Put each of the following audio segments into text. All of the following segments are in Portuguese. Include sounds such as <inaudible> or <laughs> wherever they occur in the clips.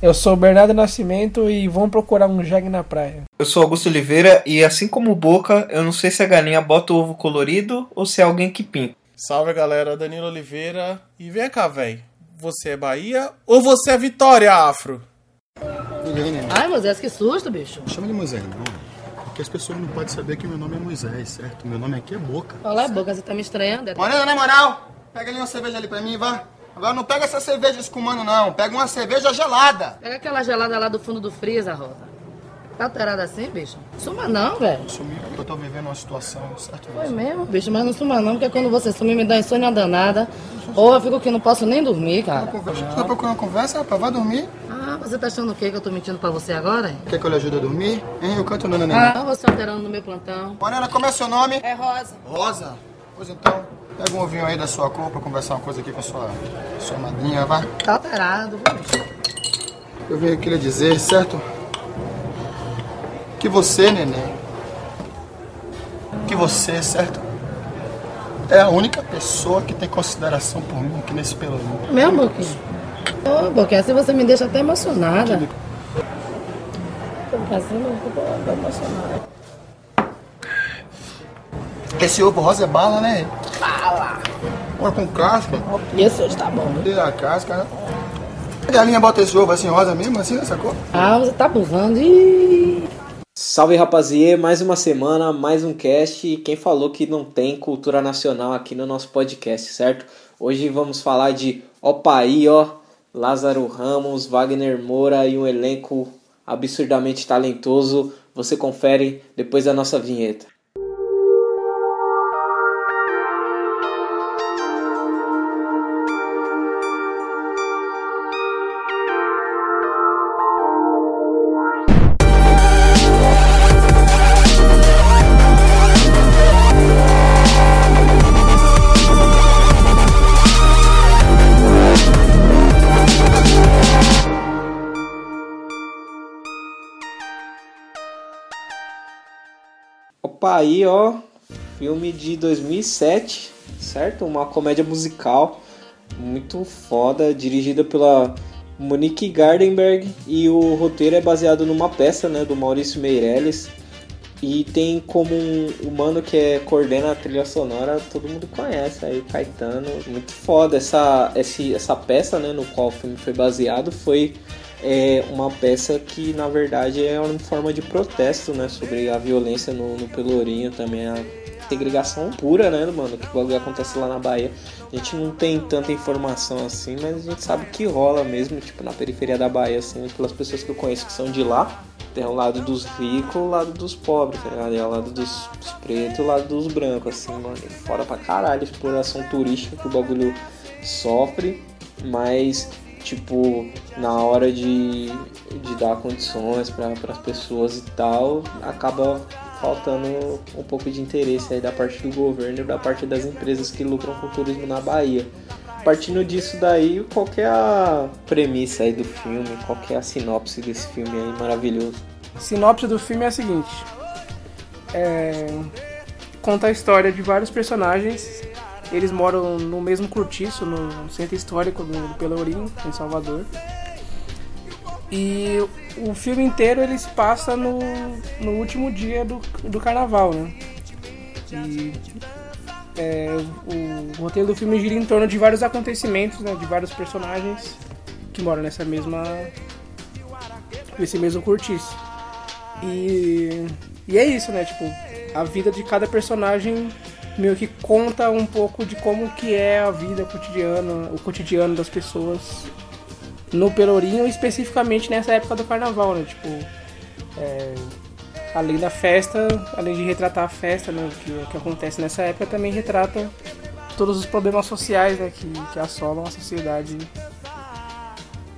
Eu sou o Bernardo Nascimento e vamos procurar um jegue na praia. Eu sou Augusto Oliveira e assim como o Boca, eu não sei se a galinha bota o ovo colorido ou se é alguém que pinta. Salve galera, Danilo Oliveira. E vem cá, velho. Você é Bahia ou você é Vitória, Afro? Ai, Moisés, que susto, bicho. Chama de Moisés, não. Porque as pessoas não podem saber que meu nome é Moisés, certo? Meu nome aqui é Boca. Olha a boca, você tá me estranhando. Morena, na moral, pega ali uma cerveja ali pra mim, vá. Agora não pega essa cerveja escumando, não. Pega uma cerveja gelada. Pega aquela gelada lá do fundo do freezer, Rosa. Tá alterada assim, bicho? Suma não, velho. Sumi porque eu tô vivendo uma situação, certo? Foi mesmo, bicho, mas não suma não, porque quando você sumir me dá insônia danada. Ou eu fico que não posso nem dormir, cara. Conversa. Tá procurando conversa, rapaz? Vai dormir? Ah, você tá achando o quê? Que eu tô mentindo pra você agora? hein? Quer que eu lhe ajude a dormir? Hein? Eu canto Nana Neném. Ah, você alterando no meu plantão. Morena, como é seu nome? É Rosa. Rosa. Pois então, pega um ovinho aí da sua cor pra conversar uma coisa aqui com a sua, sua madrinha, vai. Tá alterado? Eu vim aqui lhe dizer, certo? Que você, neném, que você, certo? É a única pessoa que tem consideração por mim aqui nesse pelourinho. Meu, Boquinha. Ô, Boquinha, assim você me deixa até emocionada. Tô assim, eu tô emocionada. Esse ovo rosa é bala, né? Bala! Olha com casca. Isso hoje tá bom, né? Tira a casca, né? A galinha bota esse ovo assim rosa mesmo, assim, nessa cor? Ah, você tá abusando. Ih. Salve rapaziê, mais uma semana, mais um cast. E quem falou que não tem cultura nacional aqui no nosso podcast, certo? Hoje vamos falar de Opaí, ó, Lázaro Ramos, Wagner Moura e um elenco absurdamente talentoso. Você confere depois da nossa vinheta. Opa, aí ó, filme de 2007, certo? Uma comédia musical muito foda, dirigida pela Monique Gardenberg e o roteiro é baseado numa peça, né, do Maurício Meirelles. E tem como um humano que é, coordena a trilha sonora, todo mundo conhece aí, Caetano. Muito foda essa, essa peça, né, no qual o filme foi baseado, foi é uma peça que na verdade é uma forma de protesto, né, sobre a violência no, no Pelourinho, também a segregação pura, né, mano, que bagulho acontece lá na Bahia. A gente não tem tanta informação assim, mas a gente sabe que rola mesmo, tipo, na periferia da Bahia, assim, pelas pessoas que eu conheço que são de lá. Tem o lado dos ricos o lado dos pobres, tá ligado? É o lado dos, pretos e o lado dos brancos, assim, mano. E fora pra caralho, exploração turística que o bagulho sofre, mas tipo, na hora de, de dar condições para as pessoas e tal, acaba faltando um pouco de interesse aí da parte do governo e da parte das empresas que lucram com o turismo na Bahia. Partindo disso daí, qual é a premissa aí do filme? Qual é a sinopse desse filme aí maravilhoso? Sinopse do filme é a seguinte: é, conta a história de vários personagens. Eles moram no mesmo cortiço, no centro histórico do, Pelourinho, em Salvador. E o filme inteiro ele se passa no, no último dia do, do carnaval, né? E é, o roteiro do filme gira em torno de vários acontecimentos, né? De vários personagens que moram nessa mesma. nesse mesmo cortiço. E, e é isso, né? Tipo, a vida de cada personagem meio que conta um pouco de como que é a vida cotidiana, o cotidiano das pessoas no Pelourinho, especificamente nessa época do carnaval, né? Tipo, é, além da festa, além de retratar a festa, né? Que, que acontece nessa época, também retrata todos os problemas sociais, né? Que, que assolam a sociedade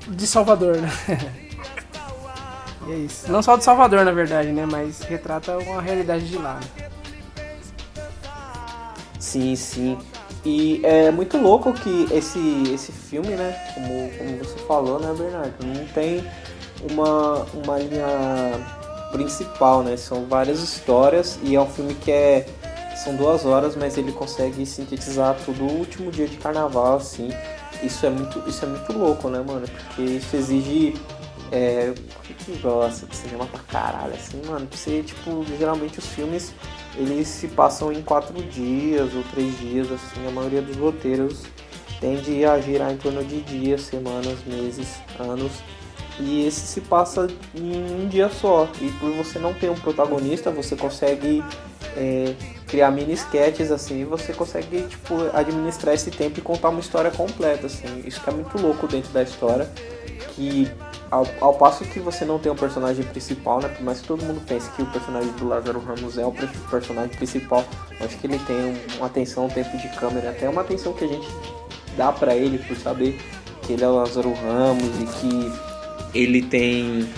de Salvador, né? <laughs> e é isso. Não só de Salvador, na verdade, né? Mas retrata uma realidade de lá. Né? Sim, sim. E é muito louco que esse, esse filme, né, como, como você falou, né, Bernardo, não tem uma, uma linha principal, né? São várias histórias e é um filme que é são duas horas, mas ele consegue sintetizar tudo o último dia de carnaval, assim. Isso é muito, isso é muito louco, né, mano? Porque isso exige é, que, que gosta de cinema pra caralho, assim, mano, você, tipo, geralmente os filmes eles se passam em quatro dias ou três dias, assim, a maioria dos roteiros tende a girar em torno de dias, semanas, meses, anos. E esse se passa em um dia só. E por você não ter um protagonista, você consegue é, criar mini sketches assim, você consegue tipo administrar esse tempo e contar uma história completa assim. Isso que é muito louco dentro da história, que ao, ao, passo que você não tem um personagem principal, né? Por mais que todo mundo pense que o personagem do Lázaro Ramos é o personagem principal, acho que ele tem uma atenção, um tempo de câmera, até uma atenção que a gente dá para ele por saber que ele é o Lázaro Ramos e que ele tem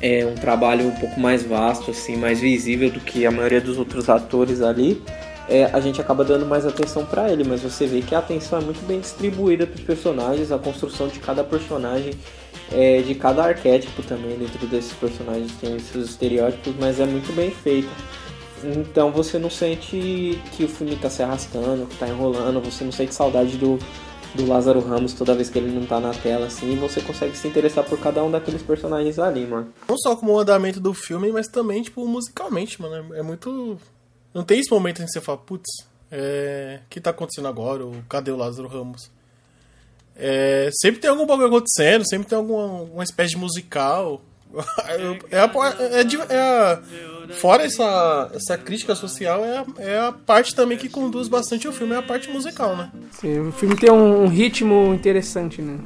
é, um trabalho um pouco mais vasto, assim, mais visível do que a maioria dos outros atores ali. É, a gente acaba dando mais atenção para ele, mas você vê que a atenção é muito bem distribuída para os personagens, a construção de cada personagem, é, de cada arquétipo também dentro desses personagens tem seus estereótipos, mas é muito bem feita. Então você não sente que o filme está se arrastando, que está enrolando, você não sente saudade do, do Lázaro Ramos toda vez que ele não tá na tela, assim, você consegue se interessar por cada um daqueles personagens ali, mano. Não só como o andamento do filme, mas também, tipo, musicalmente, mano. É muito. Não tem esse momento em que você fala, putz, é... o que tá acontecendo agora? Ou cadê o Lázaro Ramos? É... Sempre tem algum bagulho acontecendo, sempre tem alguma uma espécie de musical. <laughs> é, é, é, é a, fora essa, essa crítica social, é a, é a parte também que conduz bastante o filme, é a parte musical, né? Sim, o filme tem um, um ritmo interessante, né?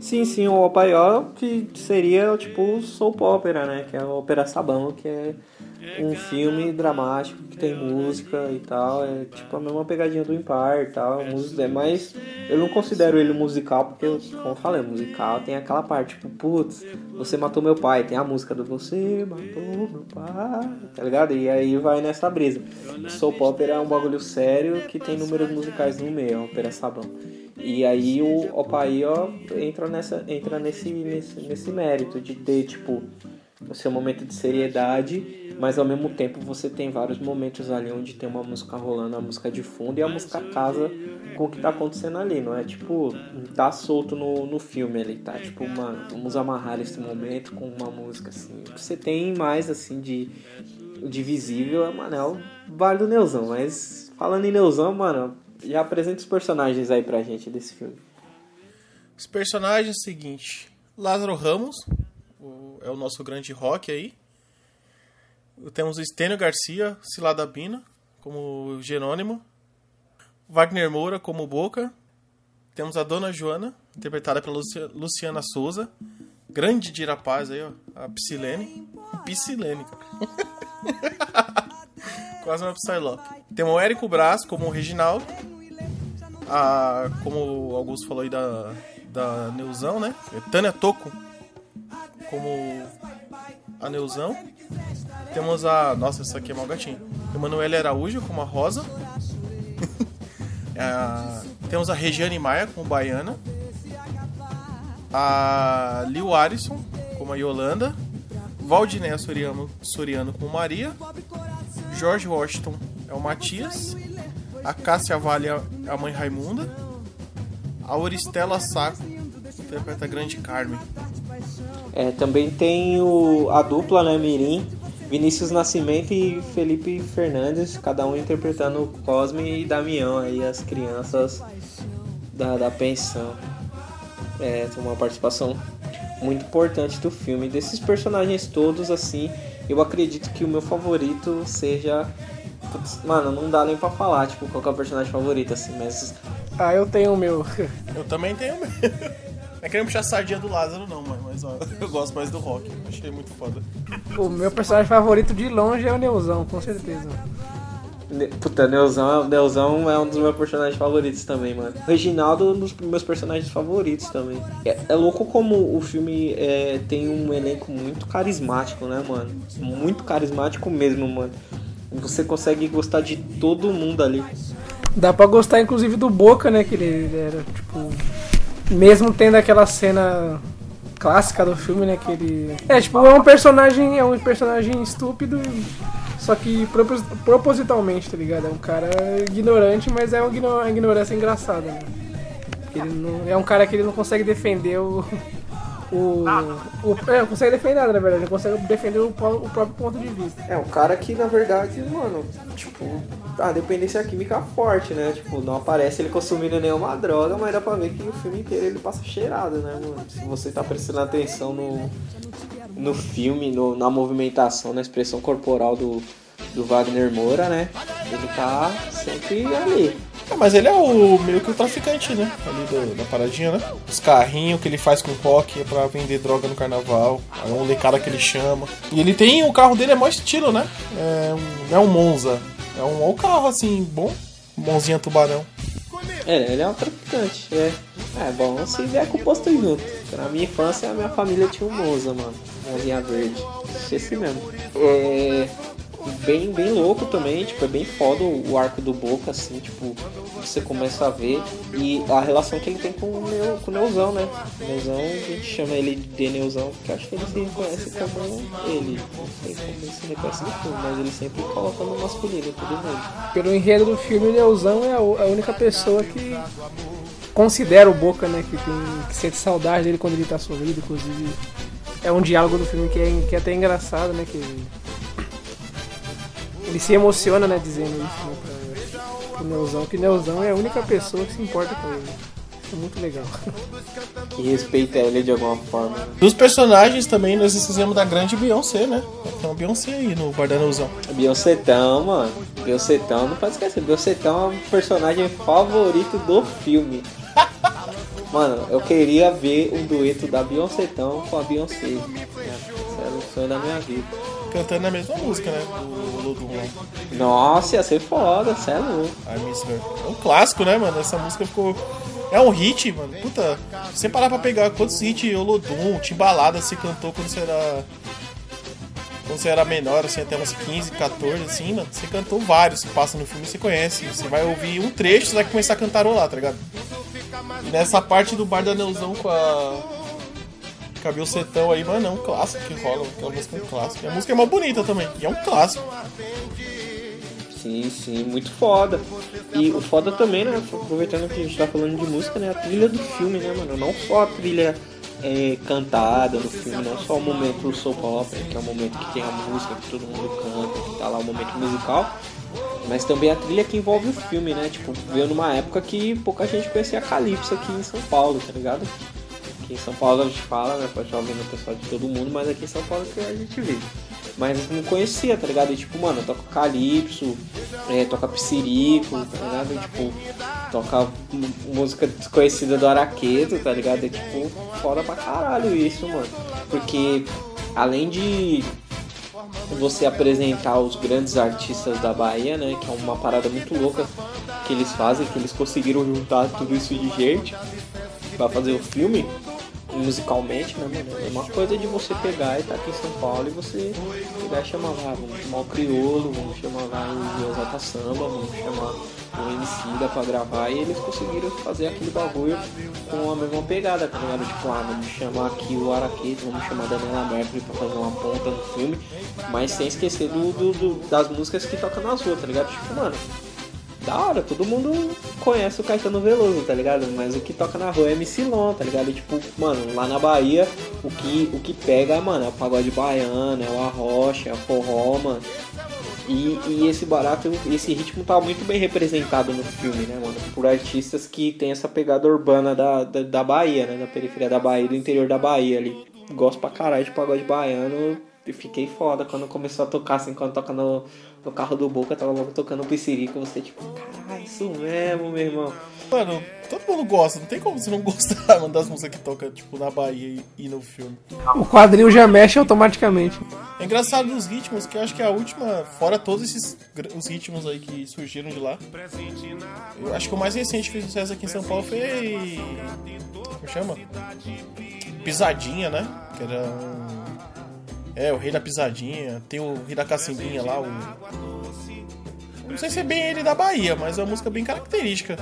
Sim, sim, o Opaió que seria tipo soap opera, né? Que é a ópera sabão, que é um filme dramático que tem música e tal. É tipo a mesma pegadinha do Impar e tal. Música, é mais. Eu não considero ele musical, porque, como eu falei, musical tem aquela parte, tipo, putz, você matou meu pai. Tem a música do Você matou meu pai, tá ligado? E aí vai nessa brisa. Soap opera é um bagulho sério que tem números musicais no meio, é uma ópera sabão. E aí o Opaí, ó, entra, nessa, entra nesse, nesse, nesse mérito de ter, tipo, o seu momento de seriedade, mas ao mesmo tempo você tem vários momentos ali onde tem uma música rolando, a música de fundo e a música casa com o que tá acontecendo ali, não é tipo, tá solto no, no filme ali, tá? Tipo, mano, vamos amarrar esse momento com uma música assim. O que você tem mais assim de, de visível é, mano, é o Vale do Neuzão, mas falando em Neuzão, mano, já apresenta os personagens aí pra gente desse filme. Os personagens, seguinte: Lázaro Ramos, o, é o nosso grande rock aí. Temos o Estênio Garcia, Cilada Bina, como Jerônimo. Wagner Moura, como Boca. Temos a Dona Joana, interpretada pela Luciana Souza. Grande de rapaz aí, ó. A Psylene. Psylene, cara. <laughs> Quase uma Psylocke. Temos o Érico Brás como o Reginaldo a, como o Augusto falou aí da, da Neuzão, né? É Tânia Toco como a Neuzão. Temos a. Nossa, essa aqui é mal gatinho. Emanuele Araújo como a Rosa. <laughs> é, temos a Regiane Maia como Baiana. A Liu Arisson como a Yolanda. Valdinéia Soriano, Soriano como Maria. Jorge Washington é o Matias. A Cássia Vale é a mãe Raimunda. A Auristela Saco interpreta a grande Carmen. É, também tem o, a dupla, né, Mirim, Vinícius Nascimento e Felipe Fernandes, cada um interpretando Cosme e Damião, aí as crianças da, da pensão. É, tem uma participação muito importante do filme. Desses personagens todos, assim, eu acredito que o meu favorito seja Putz, mano, não dá nem pra falar, tipo, qual é o personagem favorito, assim, mas. Ah, eu tenho o meu. <laughs> Eu também tenho o meu. Não é querendo puxar a sardinha do Lázaro, não, mano, mas ó, <laughs> eu gosto mais do Rock. Achei muito foda. O meu personagem favorito de longe é o Neuzão, com certeza. Puta, Neuzão, Neuzão é um dos meus personagens favoritos também, mano. Reginaldo é um dos meus personagens favoritos também. É, é louco como o filme é, tem um elenco muito carismático, né, mano? Muito carismático mesmo, mano você consegue gostar de todo mundo ali. Dá pra gostar inclusive do Boca, né? Que ele era, tipo. Mesmo tendo aquela cena clássica do filme, né? Que ele. É, tipo, é um personagem. É um personagem estúpido. Só que propositalmente, tá ligado? É um cara ignorante, mas é uma ignorância engraçada, né? Ele não, é um cara que ele não consegue defender o, O, o, é, não consegue defender nada, na verdade. Não consegue defender o, o próprio ponto de vista. É um cara que, na verdade, mano, tipo, a dependência química forte, né? Tipo, não aparece ele consumindo nenhuma droga, mas dá pra ver que o filme inteiro ele passa cheirado, né, mano? Se você tá prestando atenção no, no filme, no- na movimentação, na expressão corporal do, do Wagner Moura, né? Ele tá sempre ali. É, mas ele é o meio que o traficante, né? Ali do- da paradinha, né? Os carrinhos que ele faz com rock é pra vender droga no carnaval. É um lecada que ele chama. E ele tem. O carro dele é mó estilo, né? É um, não é um Monza. É um, é um carro assim, bom. Mãozinha tubarão. É, ele é um traficante, é. É bom se vier com o posto junto. Na minha infância, a minha família tinha um Monza, mano. Monzinha verde. Esse mesmo. É. Bem, bem louco também, tipo, é bem foda o arco do Boca, assim, tipo, você começa a ver. E a relação que ele tem com o, Neu, com o Neuzão, né? Neuzão, a gente chama ele de Neuzão, porque acho que ele se reconhece como ele. Não sei como ele se reconhece no filme, mas ele sempre coloca no masculino todo mundo. Pelo enredo do filme, o Neuzão é a única pessoa que considera o Boca, né? Que, tem, que sente saudade dele quando ele tá sorrindo, inclusive. É um diálogo do filme que é, que é até engraçado, né? Que ele se emociona, né? Dizendo isso né, pra, pro Neuzão, que o Neuzão é a única pessoa que se importa com ele. Isso é muito legal. Que respeita ele de alguma forma. Dos personagens também nós esquecemos da grande Beyoncé, né? Tem uma Beyoncé aí no Bardanuzão. Beyoncétão, mano. Beyoncétão, não pode esquecer. Beyoncétão é o personagem favorito do filme. <laughs> Mano, eu queria ver um dueto da Beyoncétão com a Beyoncé. Né? Esse era o sonho da minha vida. Cantando a mesma música, né? Do Lodum lá. Nossa, ia ser foda, cê é louco. I Miss Her. É um clássico, né, mano? Essa música ficou. É um hit, mano. Puta, se você parar pra pegar quantos hits Olodum, Timbalada se cantou quando você era. Quando você era menor, assim, até uns 15, 14, assim, mano. Você cantou vários, se passa no filme, você conhece. Você vai ouvir um trecho, você vai começar a cantarolar, tá ligado? E nessa parte do Bar da Neuzão com a. Com a Bilcetão aí, mano, é um clássico que rola. Aquela música é um clássico. E a música é mó bonita também. E é um clássico. Sim, sim, muito foda. E o foda também, né? Aproveitando que a gente tá falando de música, né? A trilha do filme, né, mano? Não só a trilha é, cantada no filme, não só o momento soap opera, que é o momento que tem a música, que todo mundo canta, que tá lá o momento musical. Mas também a trilha que envolve o filme, né? Tipo, veio numa época que pouca gente conhecia Calypso aqui em São Paulo, tá ligado? Aqui em São Paulo a gente fala, né? Pode estar ouvindo o pessoal de todo mundo, mas aqui em São Paulo é que a gente vê. Mas não conhecia, tá ligado? E tipo, mano, toca Calypso, é, toca Psirico, tá ligado? E, tipo, toca música desconhecida do Araqueto, tá ligado? É tipo, foda pra caralho isso, mano. Porque além de você apresentar os grandes artistas da Bahia, né? Que é uma parada muito louca que eles fazem, que eles conseguiram juntar tudo isso de gente pra fazer o filme musicalmente, né, mano? É uma coisa de você pegar e tá aqui em São Paulo e você pegar e chamar lá, vamos chamar o Criolo, vamos chamar lá o Exalta Samba, vamos chamar o MC da pra gravar e eles conseguiram fazer aquele bagulho com a mesma pegada, tá ligado? Tipo, ah, vamos chamar aqui o Araqueto, vamos chamar a Daniela Mercury pra fazer uma ponta no filme, mas sem esquecer do, do- do- das músicas que tocam nas ruas, tá ligado? Tipo, mano, da hora, todo mundo conhece o Caetano Veloso, tá ligado? Mas o que toca na rua é MC Lon, tá ligado? E, tipo, mano, lá na Bahia, o que, o que pega, mano, é o pagode baiano, é o arrocha, é o forró, mano. E, e esse barato, esse ritmo tá muito bem representado no filme, né, mano? Por artistas que tem essa pegada urbana da, da, da Bahia, né? Da periferia da Bahia, do interior da Bahia ali. Gosto pra caralho de pagode baiano. E fiquei foda quando começou a tocar, assim, quando toca no, no carro do Boca, tava logo tocando o Piscirica, você tipo, caralho, isso mesmo, meu irmão. Mano, todo mundo gosta, não tem como você não <laughs> gostar mano, das músicas que toca, tipo, na Bahia e, e no filme. O quadril já mexe automaticamente. É engraçado os ritmos, que eu acho que a última, fora todos esses os ritmos aí que surgiram de lá, eu acho que o mais recente que fez sucesso aqui em São Paulo foi. Como chama? Pisadinha, né? Que era um. É, o Rei da Pisadinha. Tem o Rei da Cacimbinha lá, o. Não sei se é bem ele da Bahia, mas é uma música bem característica.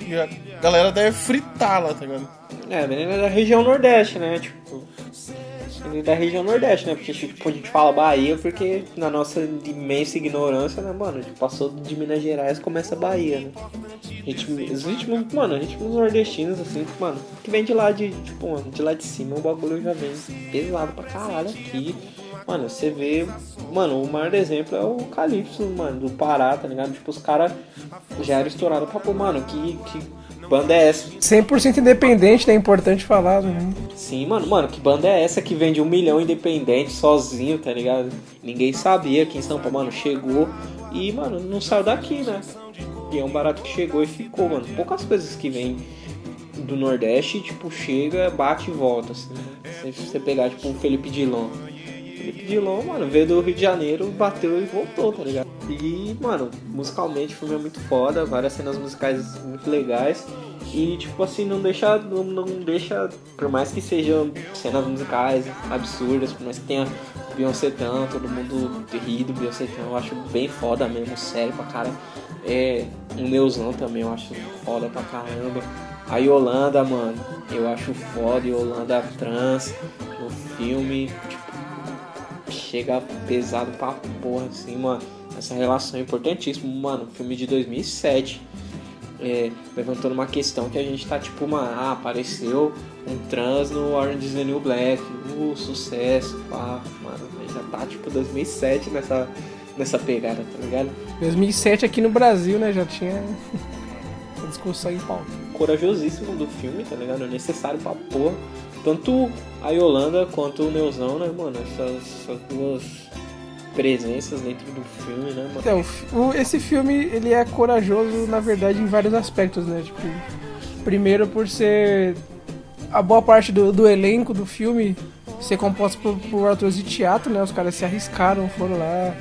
E a galera deve fritar lá, tá ligado? É, menina é da região Nordeste, né? Tipo, é da região Nordeste, né? Porque tipo, a gente fala Bahia porque na nossa imensa ignorância, né, mano? A gente passou de Minas Gerais começa a Bahia, né? Ritmo, os ritmos, mano, ritmos nordestinos, assim, mano, que vem de lá de, tipo, mano, de lá de cima o bagulho já vem pesado pra caralho aqui. Mano, você vê. Mano, o maior exemplo é o Calypso, mano, do Pará, tá ligado? Tipo, os caras já eram estourados pra pô, mano, que, que banda é essa? 100% independente, né? É importante falar, né? Sim, mano, mano, que banda é essa que vende um milhão independente, sozinho, tá ligado? Ninguém sabia aqui em São Paulo, mano, chegou e, mano, não saiu daqui, né? E é um barato que chegou e ficou, mano. Poucas coisas que vem do Nordeste, tipo, chega, bate e volta, assim, né? Se você pegar, tipo, um Felipe Dilon. Felipe Dilon, mano, veio do Rio de Janeiro, bateu e voltou, tá ligado? E, mano, musicalmente o filme é muito foda, várias cenas musicais muito legais. E, tipo assim, não deixa. Não, não deixa. Por mais que sejam cenas musicais absurdas, por mais que tenha Beyoncé Tão, todo mundo ri do Beyoncé Tão, eu acho bem foda mesmo, sério pra cara. É, o Neuzão também eu acho foda pra caramba. A Yolanda, mano, eu acho foda, Yolanda trans, no filme, tipo, chega pesado pra porra, assim, mano. Essa relação é importantíssima, mano. Filme de 2007. É, levantando uma questão que a gente tá tipo, uma, ah, apareceu um trans no Orange is the New Black, uh, sucesso, pá, mano, já tá tipo 2007 nessa, nessa pegada, tá ligado? 2007 aqui no Brasil, né, já tinha a discussão em pauta. Corajosíssimo do filme, tá ligado? Necessário pra porra. Tanto a Yolanda quanto o Neuzão, né, mano? Essas, essas duas presenças dentro do filme, né, mano? Então, o- esse filme, ele é corajoso, na verdade, em vários aspectos, né? Tipo, primeiro por ser a boa parte do, do elenco do filme ser composto por, por atores de teatro, né? Os caras se arriscaram, foram lá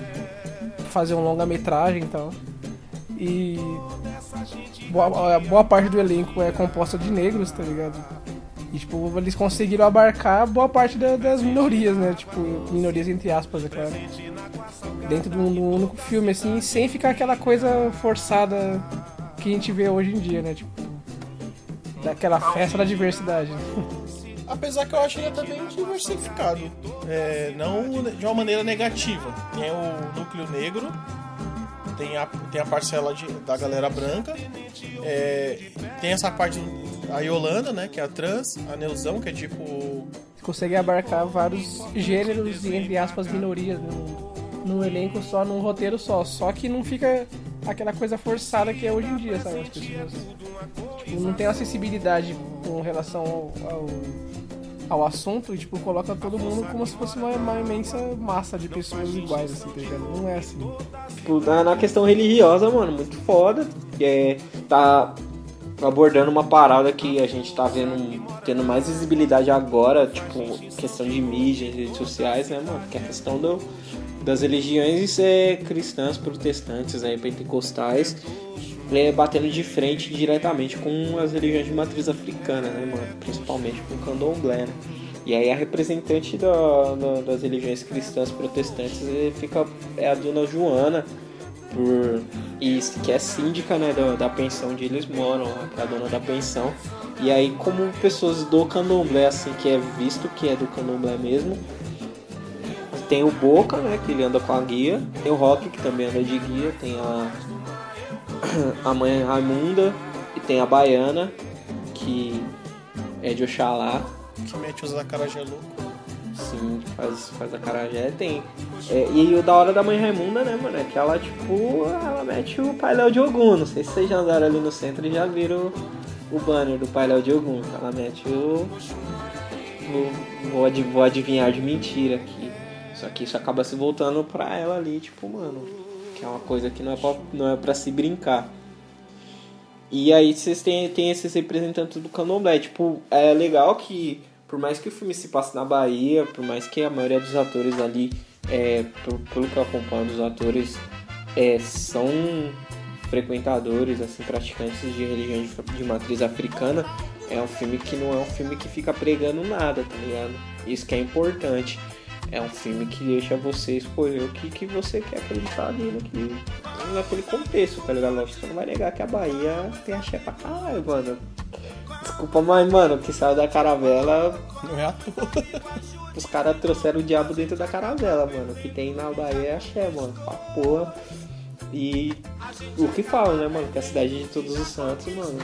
fazer um longa-metragem e tal. E boa, a boa parte do elenco é composta de negros, tá ligado? E, tipo, eles conseguiram abarcar boa parte da- das minorias, né? Tipo, minorias entre aspas, é claro. Dentro de um, de um único filme, assim, sem ficar aquela coisa forçada que a gente vê hoje em dia, né? Tipo, daquela festa da diversidade. Apesar que eu acho ele até bem diversificado. É, não de uma maneira negativa. Tem o núcleo negro, tem a, tem a parcela de- da galera branca, é, tem essa parte a Yolanda, né, que é a trans, a Neuzão, que é tipo. Consegue abarcar vários gêneros e, entre aspas, minorias num, elenco só, num roteiro só. Só que não fica aquela coisa forçada que é hoje em dia, sabe? As pessoas tipo, não tem acessibilidade com relação ao, ao, ao assunto e, tipo, coloca todo mundo como se fosse uma, uma imensa massa de pessoas iguais, assim, tá ligado? Não é assim. Tipo, na, na questão religiosa, mano, muito foda. É, tá abordando uma parada que a gente tá vendo tendo mais visibilidade agora, tipo, questão de mídia, redes sociais, né, mano? Que é a questão do, das religiões é, cristãs, protestantes, né, pentecostais, é, batendo de frente diretamente com as religiões de matriz africana, né, mano? Principalmente com o candomblé, né? E aí a representante da- da- das religiões cristãs protestantes fica, é a dona Joana, por, e que é síndica né, da, da pensão onde eles moram, né, é a dona da pensão. E aí como pessoas do candomblé, assim, que é visto que é do candomblé mesmo, tem o Boca, né, que ele anda com a guia, tem o Rock, que também anda de guia, tem a, <clears throat> a mãe Raimunda, e tem a Baiana, que é de Oxalá, que mete os acarajé louco. Sim, faz, faz a carajé, tem. É, e o da hora da mãe Raimunda, né, mano? É que ela, tipo, ela mete o Pai Léo de Ogum. Não sei se vocês já andaram ali no centro e já viram o, o banner do Pai Léo de Ogum. Ela mete o. o vou, ad- vou adivinhar de mentira aqui. Só que isso acaba se voltando pra ela ali, tipo, mano. Que é uma coisa que não é pra, não é pra se brincar. E aí vocês têm, têm esses representantes do candomblé. Tipo, é legal que, por mais que o filme se passe na Bahia, por mais que a maioria dos atores ali, é, pelo que eu acompanho dos atores, é, são frequentadores, assim, praticantes de religião de, de matriz africana, é um filme que não é um filme que fica pregando nada, tá ligado? Isso que é importante. É um filme que deixa você escolher o que, que você quer acreditar ali naquele, naquele contexto, tá ligado? Lógico, você não vai negar que a Bahia tem axé pra caralho, mano. Desculpa, mas, mano, que saiu da caravela, Não é à toa. <laughs> os caras trouxeram o diabo dentro da caravela, mano. O que tem na Bahia é axé, mano. Pra porra. E o que falam, né, mano? Que a cidade de Todos os Santos, mano,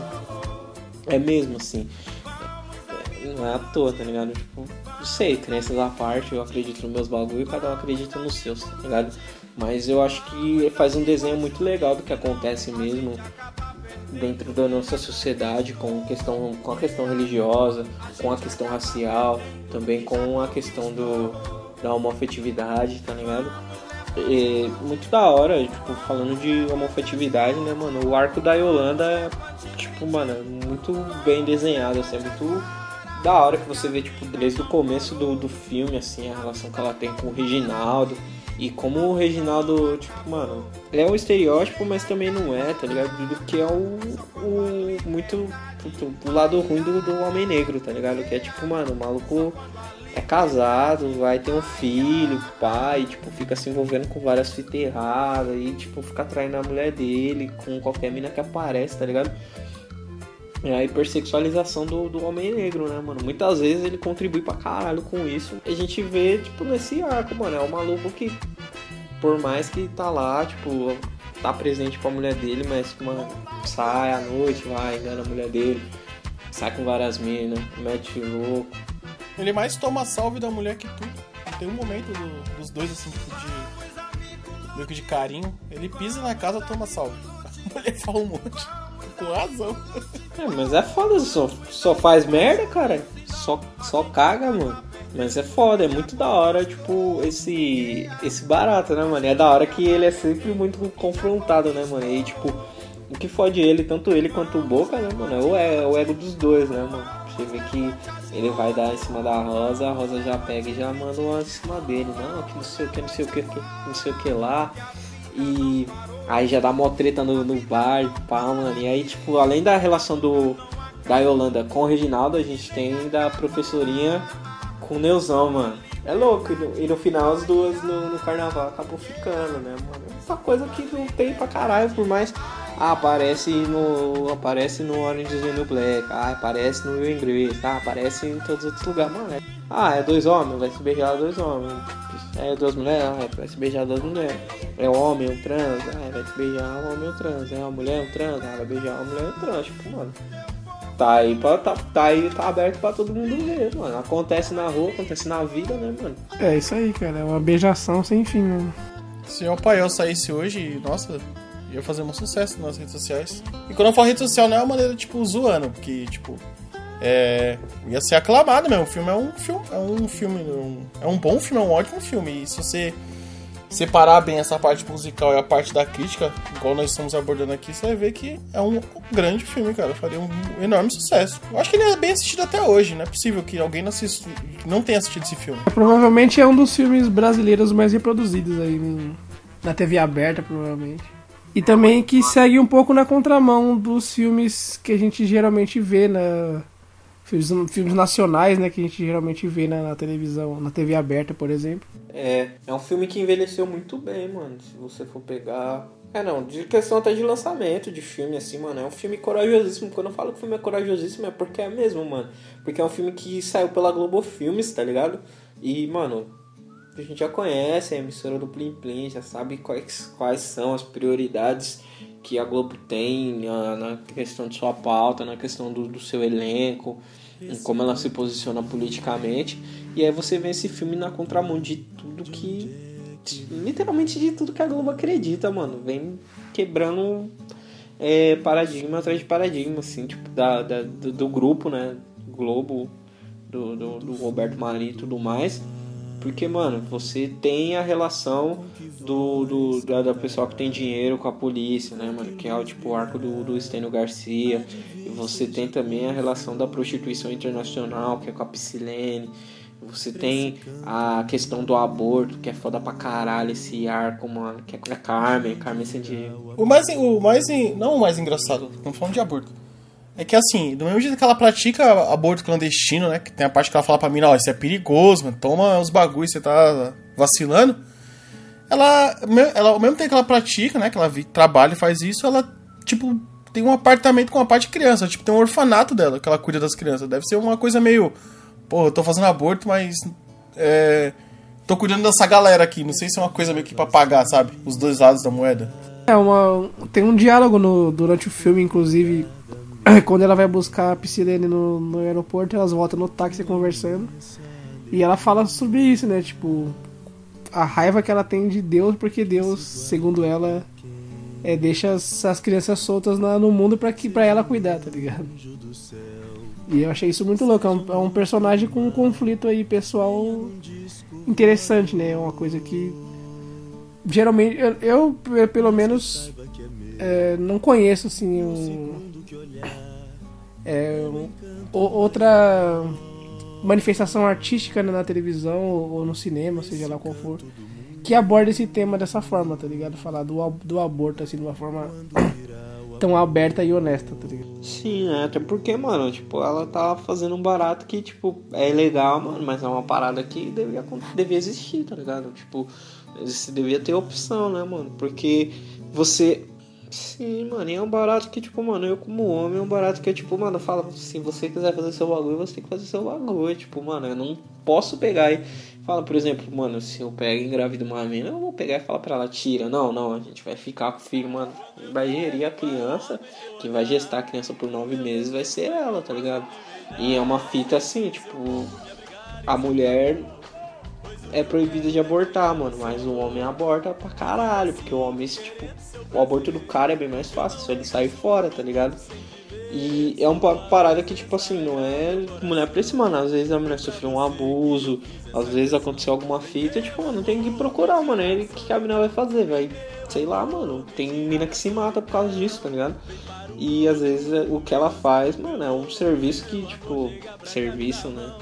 é mesmo assim. Não é à toa, tá ligado? Tipo, não sei, crenças à parte, eu acredito nos meus bagulho e cada um acredita nos seus, tá ligado? Mas eu acho que faz um desenho muito legal do que acontece mesmo dentro da nossa sociedade com questão com a questão religiosa, com a questão racial, também com a questão do da homofetividade, tá ligado? E, muito da hora, tipo, falando de homofetividade, né, mano? O arco da Yolanda é, tipo, mano, é muito bem desenhado, assim, é muito da hora que você vê, tipo, desde o começo do, do filme, assim, a relação que ela tem com o Reginaldo. E como o Reginaldo, tipo, mano, ele é um estereótipo, mas também não é, tá ligado? Do que é o, o muito puto, o lado ruim do, do homem negro, tá ligado? Que é tipo, mano, o maluco é casado, vai ter um filho, pai, tipo, fica se envolvendo com várias fitas erradas e, tipo, fica traindo a mulher dele com qualquer mina que aparece, tá ligado? É a hipersexualização do, do homem negro, né, mano? Muitas vezes ele contribui pra caralho com isso. A gente vê, tipo, nesse arco, mano. É o maluco que, por mais que tá lá, tipo, tá presente com a mulher dele, mas, mano, sai à noite, vai, engana a mulher dele, sai com várias minas, mete louco. Ele mais toma salve da mulher que tudo. Tem um momento do- dos dois, assim, tipo, de. meio que de carinho. Ele pisa na casa toma salve. <laughs> A mulher fala um monte. Com razão. É, mas é foda, só, só faz merda, cara. Só, só caga, mano. Mas é foda, é muito da hora, tipo, esse esse barato, né, mano? E é da hora que ele é sempre muito confrontado, né, mano? E, tipo, o que fode ele, tanto ele quanto o Boca, né, mano? É o, é o ego dos dois, né, mano? Você vê que ele vai dar em cima da Rosa, a Rosa já pega e já manda uma em cima dele. Não, que não sei o que, não sei o que, não sei o que lá. E aí já dá mó treta no, no bar, pá, mano. E aí, tipo, além da relação do da Yolanda com o Reginaldo, a gente tem da professorinha com o Neuzão, mano. É louco, e no, e no final as duas no, no carnaval acabam ficando, né, mano? Essa coisa que não tem pra caralho, por mais. Ah, aparece no. Aparece no Orange is the Black, ah, aparece no Will Inglês, ah, aparece em todos os outros lugares, mano. é- Ah, é dois homens, vai se beijar dois homens. É duas mulheres, ah, vai se beijar duas mulheres. É um homem, um trans, ah, vai se beijar um homem, um trans. É uma mulher, um trans, ah, vai beijar uma mulher, um trans. Tipo, mano. Tá aí, pra, tá, tá aí, tá aberto pra todo mundo ver, mano. Acontece na rua, acontece na vida, né, mano? É isso aí, cara. É uma beijação sem fim, né? Se o Paiel saísse hoje, nossa, ia fazer um sucesso nas redes sociais. E quando eu falo rede social, não é uma maneira, tipo, zoando, porque, tipo, é, ia ser aclamado mesmo. O filme é um filme, é um filme, um- é um bom filme, é um ótimo filme. E se você separar bem essa parte musical e a parte da crítica, igual nós estamos abordando aqui, você vai ver que é um grande filme, cara. Faria um enorme sucesso. Eu acho que ele é bem assistido até hoje. Não é possível que alguém não, assisti- não tenha assistido esse filme. Provavelmente é um dos filmes brasileiros mais reproduzidos aí na TV aberta, provavelmente. E também que segue um pouco na contramão dos filmes que a gente geralmente vê na. Filmes, filmes nacionais, né? Que a gente geralmente vê na, na televisão, na TV aberta, por exemplo. É, é um filme que envelheceu muito bem, mano. Se você for pegar. É, não, de questão até de lançamento de filme, assim, mano. É um filme corajosíssimo. Quando eu falo que o filme é corajosíssimo, é porque é mesmo, mano. Porque é um filme que saiu pela Globo Filmes, tá ligado? E, mano, a gente já conhece a emissora do Plim Plim, já sabe quais, quais são as prioridades que a Globo tem na questão de sua pauta, na questão do, do seu elenco, em como ela se posiciona politicamente. E aí você vê esse filme na contramão de tudo que. Literalmente de tudo que a Globo acredita, mano. Vem quebrando é, paradigma atrás de paradigma, assim, tipo, da, da- do, do grupo, né? Globo, do, do, do Roberto Marinho e tudo mais. Porque, mano, você tem a relação do, do da, da pessoa que tem dinheiro com a polícia, né, mano? Que é o tipo o arco do, do Estênio Garcia. E você tem também a relação da prostituição internacional, que é com a Piscilene. Você tem a questão do aborto, que é foda pra caralho esse arco, mano. Que é com a Carmen, Carmen Sandiego. O mais, o mais, não o mais engraçado, não falando de aborto. É que assim, do mesmo jeito que ela pratica aborto clandestino, né? Que tem a parte que ela fala pra mim, ó, isso é perigoso, mano, toma os bagulhos, você tá vacilando. Ela, ela, ao mesmo tempo que ela pratica, né? Que ela trabalha e faz isso, ela, tipo, tem um apartamento com uma parte de criança. Tipo, tem um orfanato dela, que ela cuida das crianças. Deve ser uma coisa meio. Pô, eu tô fazendo aborto, mas. É. Tô cuidando dessa galera aqui. Não sei se é uma coisa meio que pra pagar, sabe? Os dois lados da moeda. É uma. Tem um diálogo no, durante o filme, inclusive, <clears throat> quando ela vai buscar a Psylene no, no aeroporto, elas voltam no táxi conversando. E ela fala sobre isso, né? Tipo, a raiva que ela tem de Deus, porque Deus, segundo ela, é, deixa as, as crianças soltas na, no mundo pra, que, pra ela cuidar, tá ligado? E eu achei isso muito louco. É um, é um personagem com um conflito aí pessoal interessante, né? É uma coisa que geralmente eu, eu pelo menos é, não conheço assim um, é, um, outra manifestação artística né, na televisão ou, no cinema, seja lá qual for, que aborda esse tema dessa forma, tá ligado? Falar do, do aborto assim de uma forma <coughs> tão aberta e honesta, tá ligado? Sim, né? Até porque, mano, tipo, ela tá fazendo um barato que, tipo, é legal, mano, mas é uma parada que devia, devia existir, tá ligado? Tipo, você devia ter opção, né, mano? Porque você. Sim, mano, e é um barato que, tipo, mano, eu como homem, é um barato que é tipo, mano, fala, se você quiser fazer seu bagulho, você tem que fazer seu bagulho. Tipo, mano, eu não posso pegar e fala, por exemplo, mano, se eu pego e engravido uma menina, eu vou pegar e falar pra ela, tira. Não, não, a gente vai ficar com o filho, mano. Vai gerir a criança, quem vai gestar a criança por nove meses vai ser ela, tá ligado? E é uma fita assim, tipo, a mulher é proibido de abortar, mano. Mas o homem aborta pra caralho. Porque o homem, tipo, o aborto do cara é bem mais fácil, só ele sair fora, tá ligado? E é uma parada que, tipo assim, não é mulher pra esse mano. Às vezes a mulher sofreu um abuso, às vezes aconteceu alguma fita, tipo, mano, tem que procurar, mano. É ele que a mina vai fazer, vai. Sei lá, mano. Tem mina que se mata por causa disso, tá ligado? E às vezes o que ela faz, mano, é um serviço que, tipo, serviço, né?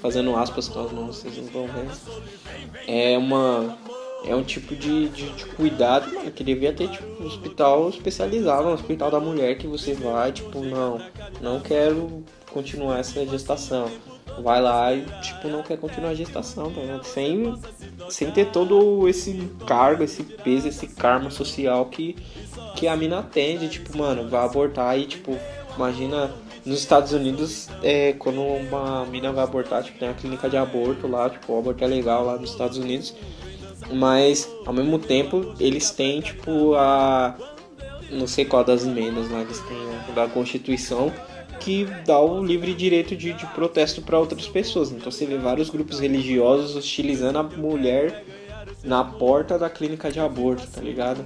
Fazendo aspas com as mãos, vocês não vão ver. É uma. É um tipo de, de, de cuidado, mano, que devia ter, tipo, um hospital especializado, um hospital da mulher que você vai, tipo, não, não quero continuar essa gestação. Vai lá e, tipo, não quer continuar a gestação, tá? Sem, sem ter todo esse cargo, esse peso, esse karma social que, que a mina atende, tipo, mano, vai abortar e, tipo, imagina nos Estados Unidos, é, quando uma mina vai abortar, tipo, tem a clínica de aborto lá, tipo, o aborto é legal lá nos Estados Unidos. Mas, ao mesmo tempo, eles têm, tipo, a... Não sei qual das emendas lá, eles têm da Constituição que dá o livre direito de, de protesto para outras pessoas. Então você vê vários grupos religiosos hostilizando a mulher na porta da clínica de aborto, tá ligado?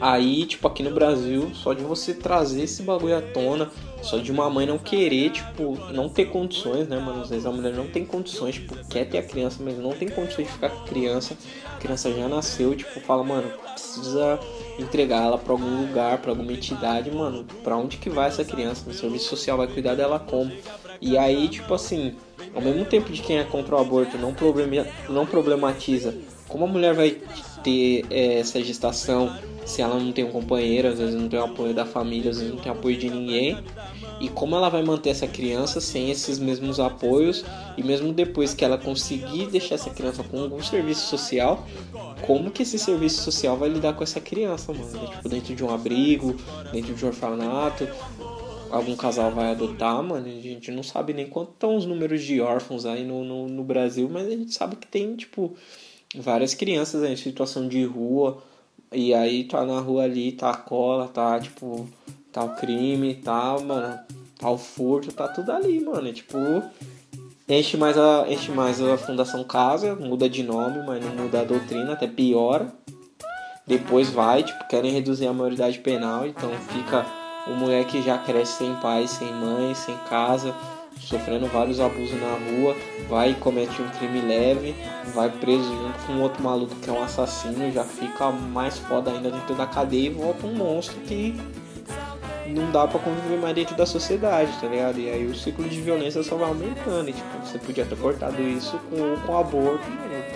Aí, tipo, aqui no Brasil, só de você trazer esse bagulho à tona, só de uma mãe não querer, tipo, não ter condições, né, mano? Às vezes a mulher não tem condições, tipo, quer ter a criança, mas não tem condições de ficar com a criança. A criança já nasceu, tipo, fala, mano, precisa entregar ela para algum lugar, para alguma entidade, mano. Para onde que vai essa criança? O serviço social vai cuidar dela como? E aí, tipo assim, ao mesmo tempo de quem é contra o aborto não, não problematiza como a mulher vai ter é, essa gestação se ela não tem um companheiro, às vezes não tem o apoio da família, às vezes não tem apoio de ninguém. E como ela vai manter essa criança sem esses mesmos apoios e mesmo depois que ela conseguir deixar essa criança com algum serviço social, como que esse serviço social vai lidar com essa criança, mano? Tipo, dentro de um abrigo, dentro de um orfanato, algum casal vai adotar, mano. A gente não sabe nem quanto estão os números de órfãos aí no, no, no Brasil, mas a gente sabe que tem, tipo, várias crianças em situação de rua e aí tá na rua ali, tá a cola, tá tipo, tá o crime, tá, mano, tá o furto, tá tudo ali, mano. E, tipo, enche mais a enche mais a Fundação Casa, muda de nome, mas não muda a doutrina, até piora. Depois vai, tipo, querem reduzir a maioridade penal, então fica o moleque já cresce sem pai, sem mãe, sem casa, sofrendo vários abusos na rua, vai e comete um crime leve, vai preso junto com outro maluco que é um assassino, já fica mais foda ainda dentro da cadeia e volta um monstro que não dá para conviver mais dentro da sociedade, tá ligado? E aí o ciclo de violência só vai aumentando. E, tipo, você podia ter cortado isso com, com aborto,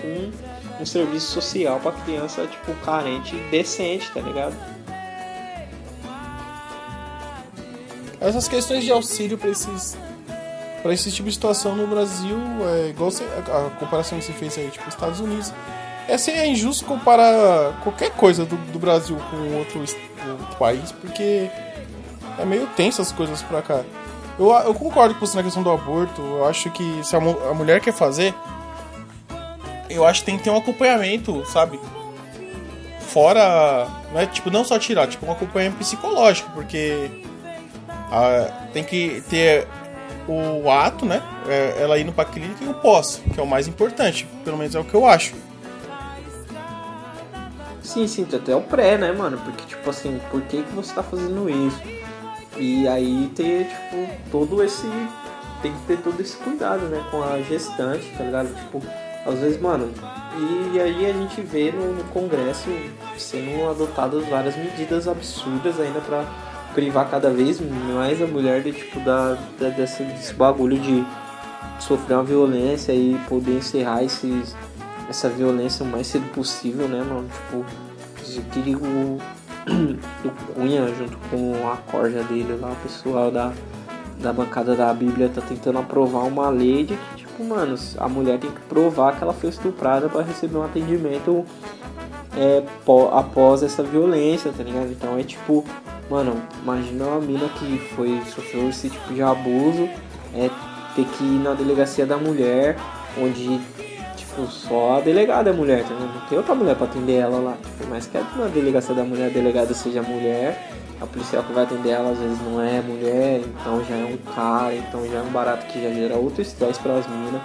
com um serviço social pra criança, tipo, carente decente, tá ligado? Essas questões de auxílio para esses para esse tipo de situação no Brasil, é igual a, a, comparação que você fez aí, tipo, Estados Unidos, É assim, é injusto comparar qualquer coisa do, do Brasil com outro, outro país, porque é meio tenso as coisas pra cá. Eu, eu concordo com você na questão do aborto. Eu acho que se a, a mulher quer fazer, eu acho que tem que ter um acompanhamento, sabe? Fora. Não é tipo, não só tirar, tipo, um acompanhamento psicológico, porque ah, tem que ter o ato, né? É, ela indo pra clínica e o pós, que é o mais importante. Pelo menos é o que eu acho. Sim, sim, tem até o pré, né, mano? Porque, tipo assim, por que, que você tá fazendo isso? E aí ter, tipo, todo esse. Tem que ter todo esse cuidado, né, com a gestante, tá ligado? Tipo, às vezes, mano. E aí a gente vê no, no Congresso sendo adotadas várias medidas absurdas ainda pra privar cada vez mais a mulher de, tipo, da, da, desse, desse bagulho de sofrer uma violência e poder encerrar esses, essa violência o mais cedo possível, né, mano? Tipo, que <clears throat> o, Cunha, junto com a corja dele lá, o pessoal da, da bancada da Bíblia, tá tentando aprovar uma lei de que, tipo, mano, a mulher tem que provar que ela foi estuprada para receber um atendimento é, pó- após essa violência, tá ligado? Então é tipo, mano, imagina uma mina que foi, sofreu esse tipo de abuso, é ter que ir na delegacia da mulher, onde, tipo, só a delegada é mulher, tá ligado? Não tem outra mulher pra atender ela lá. Tipo, mas que na delegacia da mulher a delegada seja mulher, a policial que vai atender ela às vezes não é mulher, então já é um cara, então já é um barato que já gera outro estresse pras minas.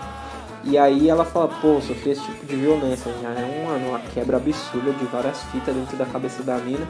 E aí ela fala, pô, sofri esse tipo de violência, já é um, mano, uma quebra absurda de várias fitas dentro da cabeça da mina.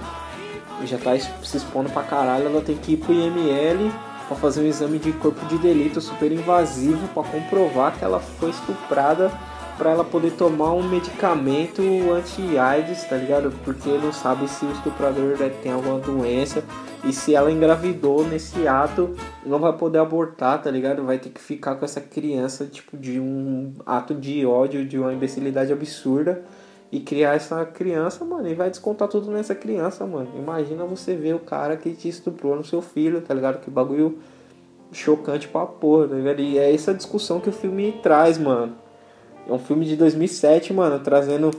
Já tá se expondo pra caralho, ela tem que ir pro IML pra fazer um exame de corpo de delito super invasivo pra comprovar que ela foi estuprada pra ela poder tomar um medicamento anti-AIDS, tá ligado? Porque não sabe se o estuprador né, tem alguma doença e se ela engravidou nesse ato, não vai poder abortar, tá ligado? Vai ter que ficar com essa criança, tipo, de um ato de ódio, de uma imbecilidade absurda e criar essa criança, mano, e vai descontar tudo nessa criança, mano. Imagina você ver o cara que te estuprou no seu filho, tá ligado? Que bagulho chocante pra porra, tá ligado? E é essa discussão que o filme traz, mano. É um filme de 2007, mano, trazendo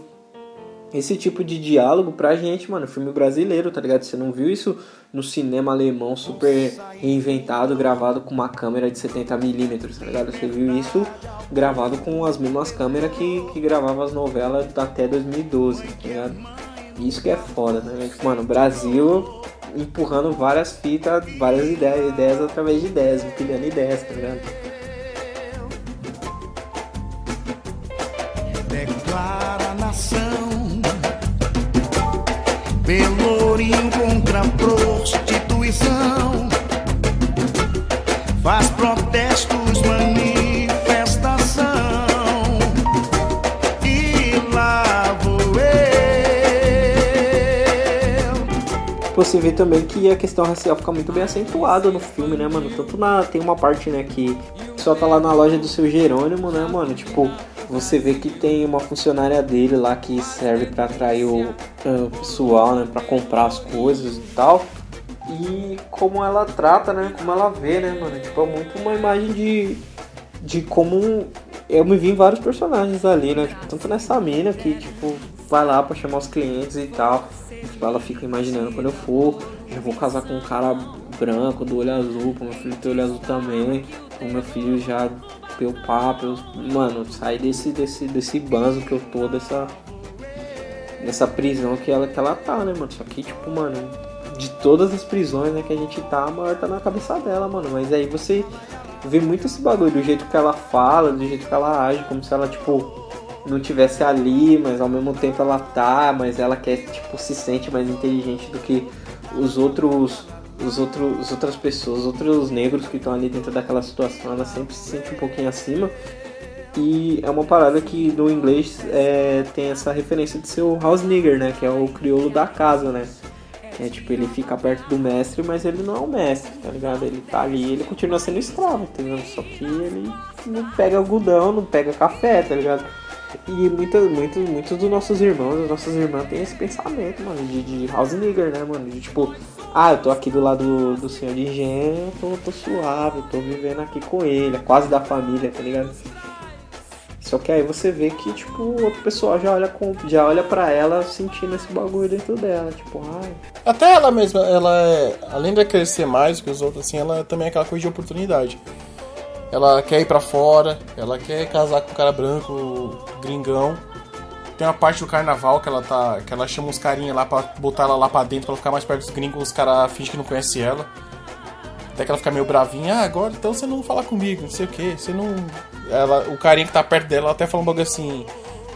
esse tipo de diálogo pra gente, mano. Filme brasileiro, tá ligado? Você não viu isso no cinema alemão super reinventado, gravado com uma câmera de 70mm, tá ligado? Você viu isso gravado com as mesmas câmeras que, que gravavam as novelas até 2012, tá ligado? Isso que é foda, né? Tipo, Mano, Brasil empurrando várias fitas, várias ideias, ideias através de ideias, empilhando ideias, tá ligado? declara nação. Pelourinho contra a prostituição. Faz protestos, manifestação. E lá vou eu. você vê também que a questão racial fica muito bem acentuada no filme, né, mano? Tanto na. Tem uma parte, né, que só tá lá na loja do seu Jerônimo, né, mano? Tipo, você vê que tem uma funcionária dele lá que serve pra atrair o ah, pessoal, né, pra comprar as coisas e tal. E como ela trata, né? Como ela vê, né, mano? Tipo, é muito uma imagem de. De como. Eu me vi em vários personagens ali, né? Tipo, tanto nessa mina que, tipo, vai lá pra chamar os clientes e tal. Tipo, ela fica imaginando quando eu for, já vou casar com um cara branco, do olho azul, pro meu filho ter olho azul também, pro meu filho já o papo, eu- mano, sair desse, desse, desse banzo que eu tô, dessa. Dessa prisão que ela, que ela tá, né, mano? Só que, tipo, mano, de todas as prisões né, que a gente tá, a maior tá na cabeça dela, mano. Mas aí você vê muito esse bagulho, do jeito que ela fala, do jeito que ela age, como se ela, tipo, não tivesse ali, mas ao mesmo tempo ela tá, mas ela quer, tipo, se sente mais inteligente do que os outros. Os outros, as outras pessoas, os outros negros que estão ali dentro daquela situação, ela sempre se sente um pouquinho acima. E é uma parada que no inglês é, tem essa referência de ser o house nigger, né? Que é o crioulo da casa, né? Que é tipo, ele fica perto do mestre, mas ele não é o mestre, tá ligado? Ele tá ali ele continua sendo escravo, entendeu? Só que ele não pega algodão, não pega café, tá ligado? E muitos, muitos, muitos dos nossos irmãos, as nossas irmãs têm esse pensamento, mano, de, de house nigger, né, mano? De tipo, ah, eu tô aqui do lado do, do senhor de engenho, tô, tô suave, tô vivendo aqui com ele, é quase da família, tá ligado? Só que aí você vê que, tipo, o outro pessoal já olha, com, já olha pra ela sentindo esse bagulho dentro dela. Tipo, ai. Até ela mesma, ela é. Além de crescer mais que os outros, assim, ela também é aquela coisa de oportunidade. Ela quer ir pra fora, ela quer casar com um cara branco, gringão. Tem uma parte do carnaval que ela tá. que ela chama uns carinha lá pra botar ela lá pra dentro pra ela ficar mais perto dos gringos, os caras fingem que não conhecem ela. Até que ela fica meio bravinha, ah, agora então você não fala comigo, não sei o que, você não. Ela, o carinha que tá perto dela ela até fala um bagulho assim,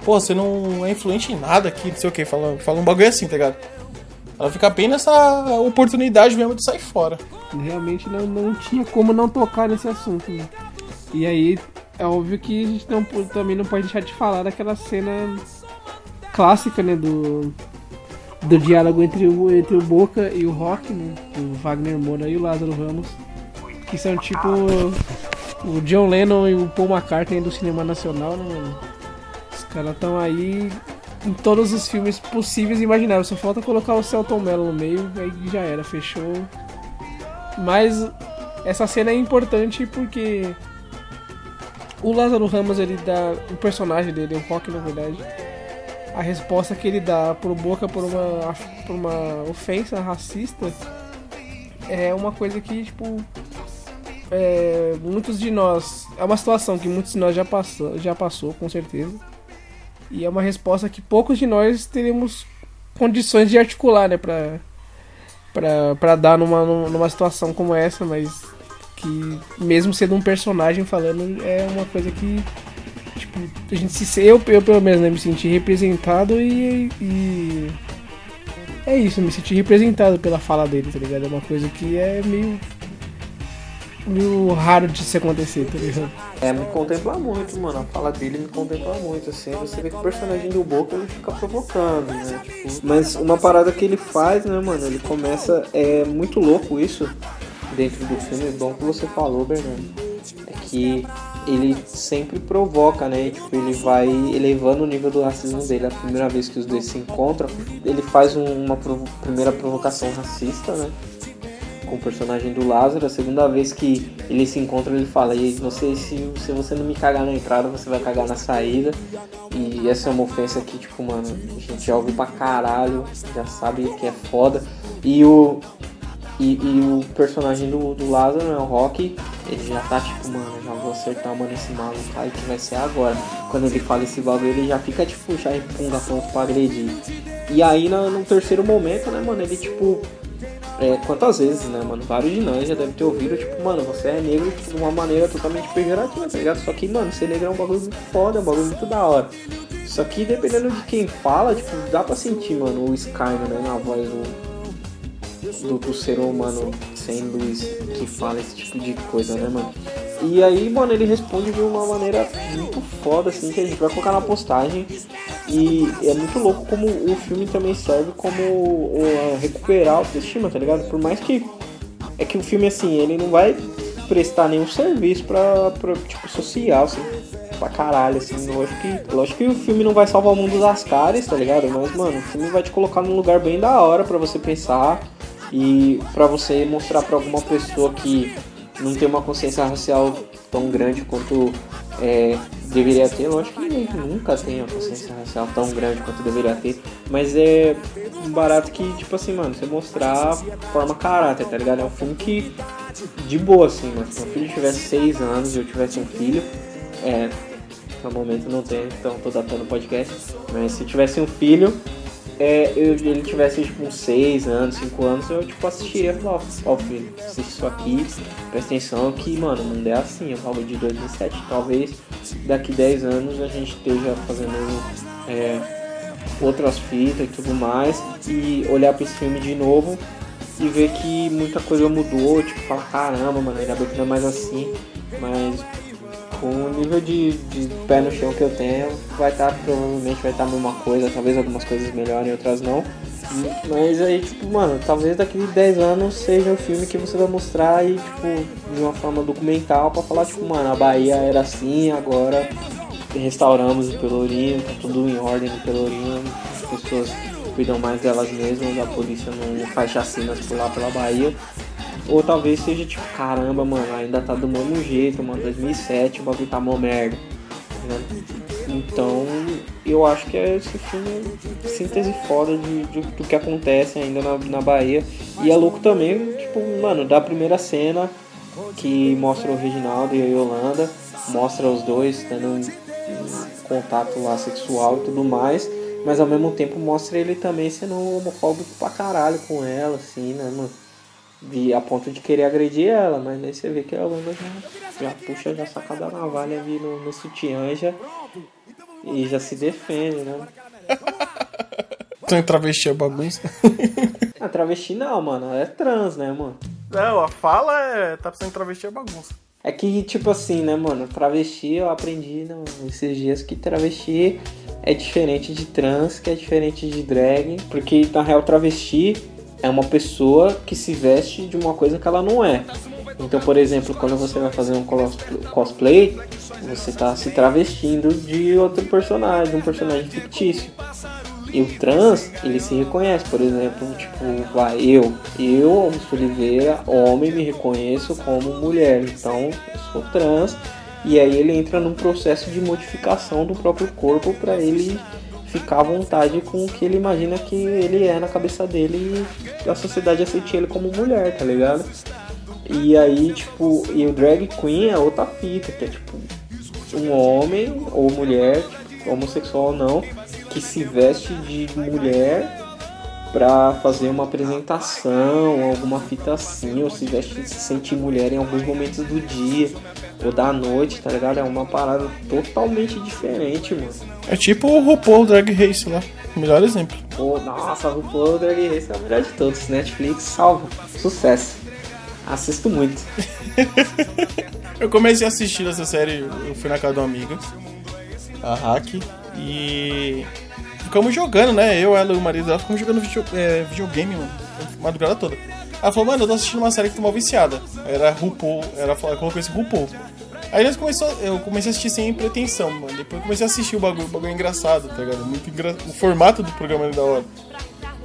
pô, você não é influente em nada aqui, não sei o que, fala, fala um bagulho assim, tá ligado? Ela fica bem nessa oportunidade mesmo de sair fora. Realmente não, não tinha como não tocar nesse assunto. Né? E aí, é óbvio que a gente não, também não pode deixar de falar daquela cena clássica, né, do, do diálogo entre o, entre o Boca e o Rock, né, o Wagner Moura e o Lázaro Ramos, que são tipo o John Lennon e o Paul McCartney do cinema nacional, né, mano? Os caras estão aí em todos os filmes possíveis e imagináveis. Só falta colocar o Celton Mello no meio, aí já era, fechou. Mas essa cena é importante porque o Lázaro Ramos, ele dá. O personagem dele, o Rock na verdade, a resposta que ele dá pro Boca por uma, por uma ofensa racista é uma coisa que, tipo. É, muitos de nós. É uma situação que muitos de nós já passou, já passou, com certeza e é uma resposta que poucos de nós teremos condições de articular, né, pra, pra, pra dar numa, numa situação como essa, mas que mesmo sendo um personagem falando, é uma coisa que a gente se eu, eu pelo menos né, me senti representado e, e é isso, me senti representado pela fala dele, tá ligado? É uma coisa que é meio meio raro de se acontecer, tá ligado? É, me contempla muito, mano. A fala dele me contempla muito, assim. Você vê que o personagem do Boca ele fica provocando, né? Tipo, mas uma parada que ele faz, né, mano? Ele começa. É muito louco isso dentro do filme. Bom que você falou, Bernardo. É que ele sempre provoca, né? Tipo, ele vai elevando o nível do racismo dele. A primeira vez que os dois se encontram, ele faz uma provo primeira provocação racista, né? com o personagem do Lázaro. A segunda vez que ele se encontra, ele fala: e você, se, se você não me cagar na entrada, você vai cagar na saída. E essa é uma ofensa que, tipo, mano, a gente já ouviu pra caralho, já sabe que é foda. E o, e, e, o personagem do, do Lázaro, né, o Rock, ele já tá tipo, mano, já vou acertar, mano, esse maluco aí que vai ser agora. Quando ele fala esse bagulho, ele já fica, tipo, já empunga pronto pra agredir. E aí, no, no terceiro momento, né, mano, ele, tipo, é, quantas vezes, né, mano? Vários de nós já devem ter ouvido, tipo, mano, você é negro tipo, de uma maneira totalmente pejorativa, tá ligado? Só que, mano, ser negro é um bagulho muito foda, é um bagulho muito da hora. Só que dependendo de quem fala, tipo, dá pra sentir, mano, o Skyrim, né, na voz do, do, do ser humano sem luz que fala esse tipo de coisa, né, mano? E aí, mano, ele responde de uma maneira muito foda, assim, que a gente vai colocar na postagem. E é muito louco como o filme também serve como recuperar a autoestima, tá ligado? Por mais que. É que o filme, assim, ele não vai prestar nenhum serviço pra, pra tipo, social, assim, pra caralho, assim. Lógico que, lógico que o filme não vai salvar o mundo das caras, tá ligado? Mas, mano, o filme vai te colocar num lugar bem da hora pra você pensar e pra você mostrar pra alguma pessoa que não tem uma consciência racial tão grande quanto é, deveria ter. Lógico que nunca tem uma consciência racial tão grande quanto deveria ter, mas é barato que, tipo assim, mano, você mostrar forma caráter, tá ligado? É um filme que, de boa, assim, mano, se meu filho tivesse 6 anos e eu tivesse um filho, é, no momento não tenho, então tô datando o podcast, mas se tivesse um filho, é, eu, ele tivesse tipo uns 6 anos, 5 anos, eu tipo assistiria e falava, ó filho, assiste isso aqui, presta atenção que, mano, o mundo é assim, eu falo de 2007, talvez daqui 10 anos a gente esteja fazendo é, outras fitas e tudo mais, e olhar para esse filme de novo e ver que muita coisa mudou, tipo, falar, caramba, mano, ainda bem que não é mais assim, mas com o nível de, de pé no chão que eu tenho, vai estar, tá, provavelmente vai estar tá a mesma coisa, talvez algumas coisas melhorem, outras não. Mas aí, tipo, mano, talvez daqui 10 anos seja o filme que você vai mostrar e, tipo, de uma forma documental pra falar, tipo, mano, a Bahia era assim, agora restauramos o Pelourinho, tá tudo em ordem no Pelourinho, as pessoas cuidam mais delas mesmas, a polícia não faz chacinas por lá pela Bahia. Ou talvez seja tipo, caramba, mano, ainda tá do mesmo jeito, mano, 2007 o bagulho tá mó merda. ligado? Então, eu acho que é esse filme é síntese foda de, de- do que acontece ainda na, na Bahia. E é louco também, tipo, mano, da primeira cena que mostra o Reginaldo e a Yolanda, mostra os dois tendo um, um contato lá sexual e tudo mais, mas ao mesmo tempo mostra ele também sendo homofóbico pra caralho com ela, assim, né, mano? De, a ponto de querer agredir ela, mas aí você vê que a já, já puxa, já saca da navalha ali no, no sutiã e já, e já se defende, né? <laughs> Então, travesti é bagunça. A <laughs> travesti não, mano, ela é trans, né, mano? Não, a fala é. Tá precisando travesti é bagunça. É que, tipo assim, né, mano, travesti eu aprendi né, esses dias que travesti é diferente de trans, que é diferente de drag, porque na real travesti é uma pessoa que se veste de uma coisa que ela não é. Então, por exemplo, quando você vai fazer um cos- cosplay, você tá se travestindo de outro personagem, de um personagem fictício. E o trans, ele se reconhece, por exemplo, tipo, vai, eu, eu, Augusto Oliveira, homem, me reconheço como mulher, então eu sou trans, e aí ele entra num processo de modificação do próprio corpo para ele ficar à vontade com o que ele imagina que ele é na cabeça dele e a sociedade aceite ele como mulher, tá ligado? E aí, tipo, e o drag queen é outra fita, que é tipo um homem ou mulher, tipo, homossexual ou não, que se veste de mulher pra fazer uma apresentação, alguma fita assim, ou se veste se sentir mulher em alguns momentos do dia ou da noite, tá ligado? É uma parada totalmente diferente, mano. É tipo o RuPaul Drag Race lá. Melhor exemplo. Pô, nossa, o RuPaul Drag Race é o melhor de todos. Netflix salva. Sucesso. Assisto muito. <laughs> Eu comecei a assistir essa série, eu fui na casa de uma amiga, a Hack, e ficamos jogando, né? Eu, ela e o marido dela ficamos jogando video- é, videogame, mano, madrugada toda. Ela falou, mano, eu tô assistindo uma série que tô mal viciada. Era RuPaul, ela falou- colocou esse RuPaul. Aí nós começou, eu comecei a assistir sem pretensão, mano. Depois eu comecei a assistir o bagulho, o bagulho é engraçado, tá ligado? Muito engra... O formato do programa é da hora.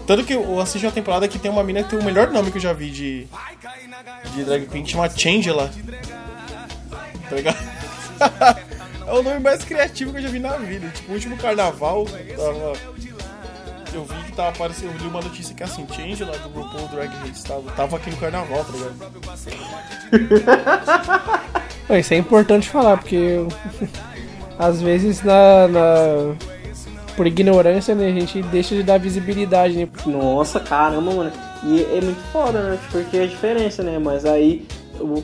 Tanto que eu assisti uma temporada que tem uma mina que tem o melhor nome que eu já vi de, de drag queen, que chama Changela. Tá ligado? <laughs> é o nome mais criativo que eu já vi na vida. Tipo, o último carnaval, tava... eu vi que tava aparecendo, eu li uma notícia que assim, Changela do RuPaul Drag Race tava, tava aqui no carnaval, tá ligado? <laughs> Isso é importante falar, porque <laughs> às vezes na, na- por ignorância né, a gente deixa de dar visibilidade, né? Nossa, caramba, mano. E é muito foda, né? Porque é a diferença, né? Mas aí o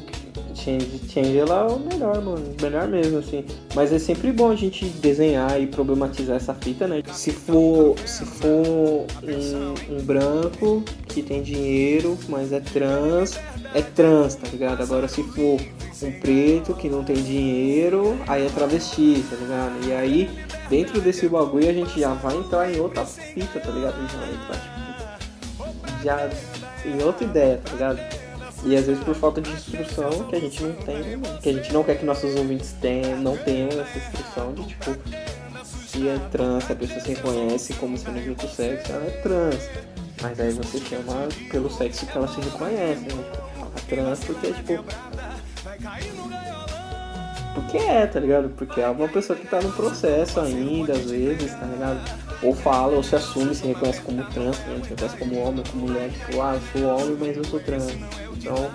Change, Change ela é o melhor, mano. Melhor mesmo, assim. Mas é sempre bom a gente desenhar e problematizar essa fita, né? Se for, se for um, um branco que tem dinheiro, mas é trans, é trans, tá ligado? Agora se for um preto que não tem dinheiro, aí é travesti, tá ligado? E aí, dentro desse bagulho, a gente já vai entrar em outra fita, tá ligado? A gente vai entrar, tipo, já em outra ideia, tá ligado? E às vezes por falta de instrução que a gente não tem, que a gente não quer que nossos ouvintes tenham, não tenham essa instrução de tipo, se é trans, a pessoa se reconhece como sendo de outro sexo, ela é trans. Mas aí você chama pelo sexo que ela se reconhece, né? Fala trans porque tipo. Porque é, tá ligado? Porque é uma pessoa que tá no processo ainda, às vezes, tá ligado? Ou fala, ou se assume, se reconhece como trans, né? se reconhece como homem, como mulher, tipo, ah, eu sou homem, mas eu sou trans. Então,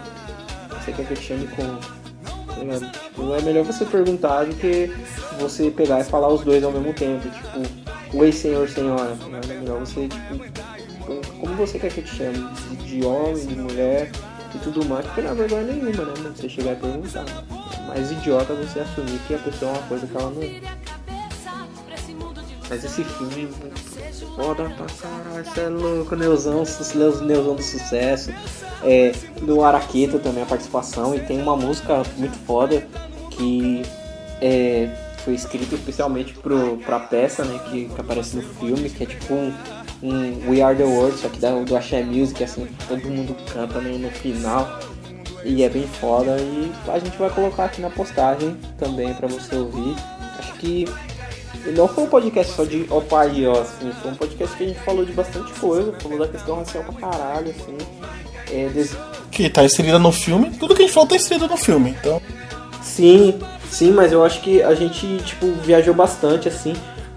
você quer que eu te chame como? Tá ligado? Tipo, é melhor você perguntar do que você pegar e falar os dois ao mesmo tempo. Tipo, oi senhor, senhora. Tá? É melhor você, tipo, como você quer que eu te chame? De homem, de mulher e tudo mais, porque não é vergonha nenhuma, né? Você chegar e perguntar. É mais idiota você assumir que a pessoa é uma coisa que ela não é. Mas esse filme foda pra caralho, você é louco, Neuzão, Neuzão do sucesso. É, do Araqueta também a participação, e tem uma música muito foda que é, foi escrita especialmente pro, pra peça, né, que, que aparece no filme, que é tipo um, um We Are The World, só que da, do Axé Music, assim, todo mundo canta no, no final. E é bem foda e a gente vai colocar aqui na postagem também pra você ouvir. Acho que não foi um podcast só de opa aí, ó, assim, foi um podcast que a gente falou de bastante coisa, falou da questão racial pra caralho, assim. É, des- Que tá inserida no filme, tudo que a gente falou tá inserido no filme, então. Sim, Sim, mas eu acho que a gente, tipo, viajou bastante, assim,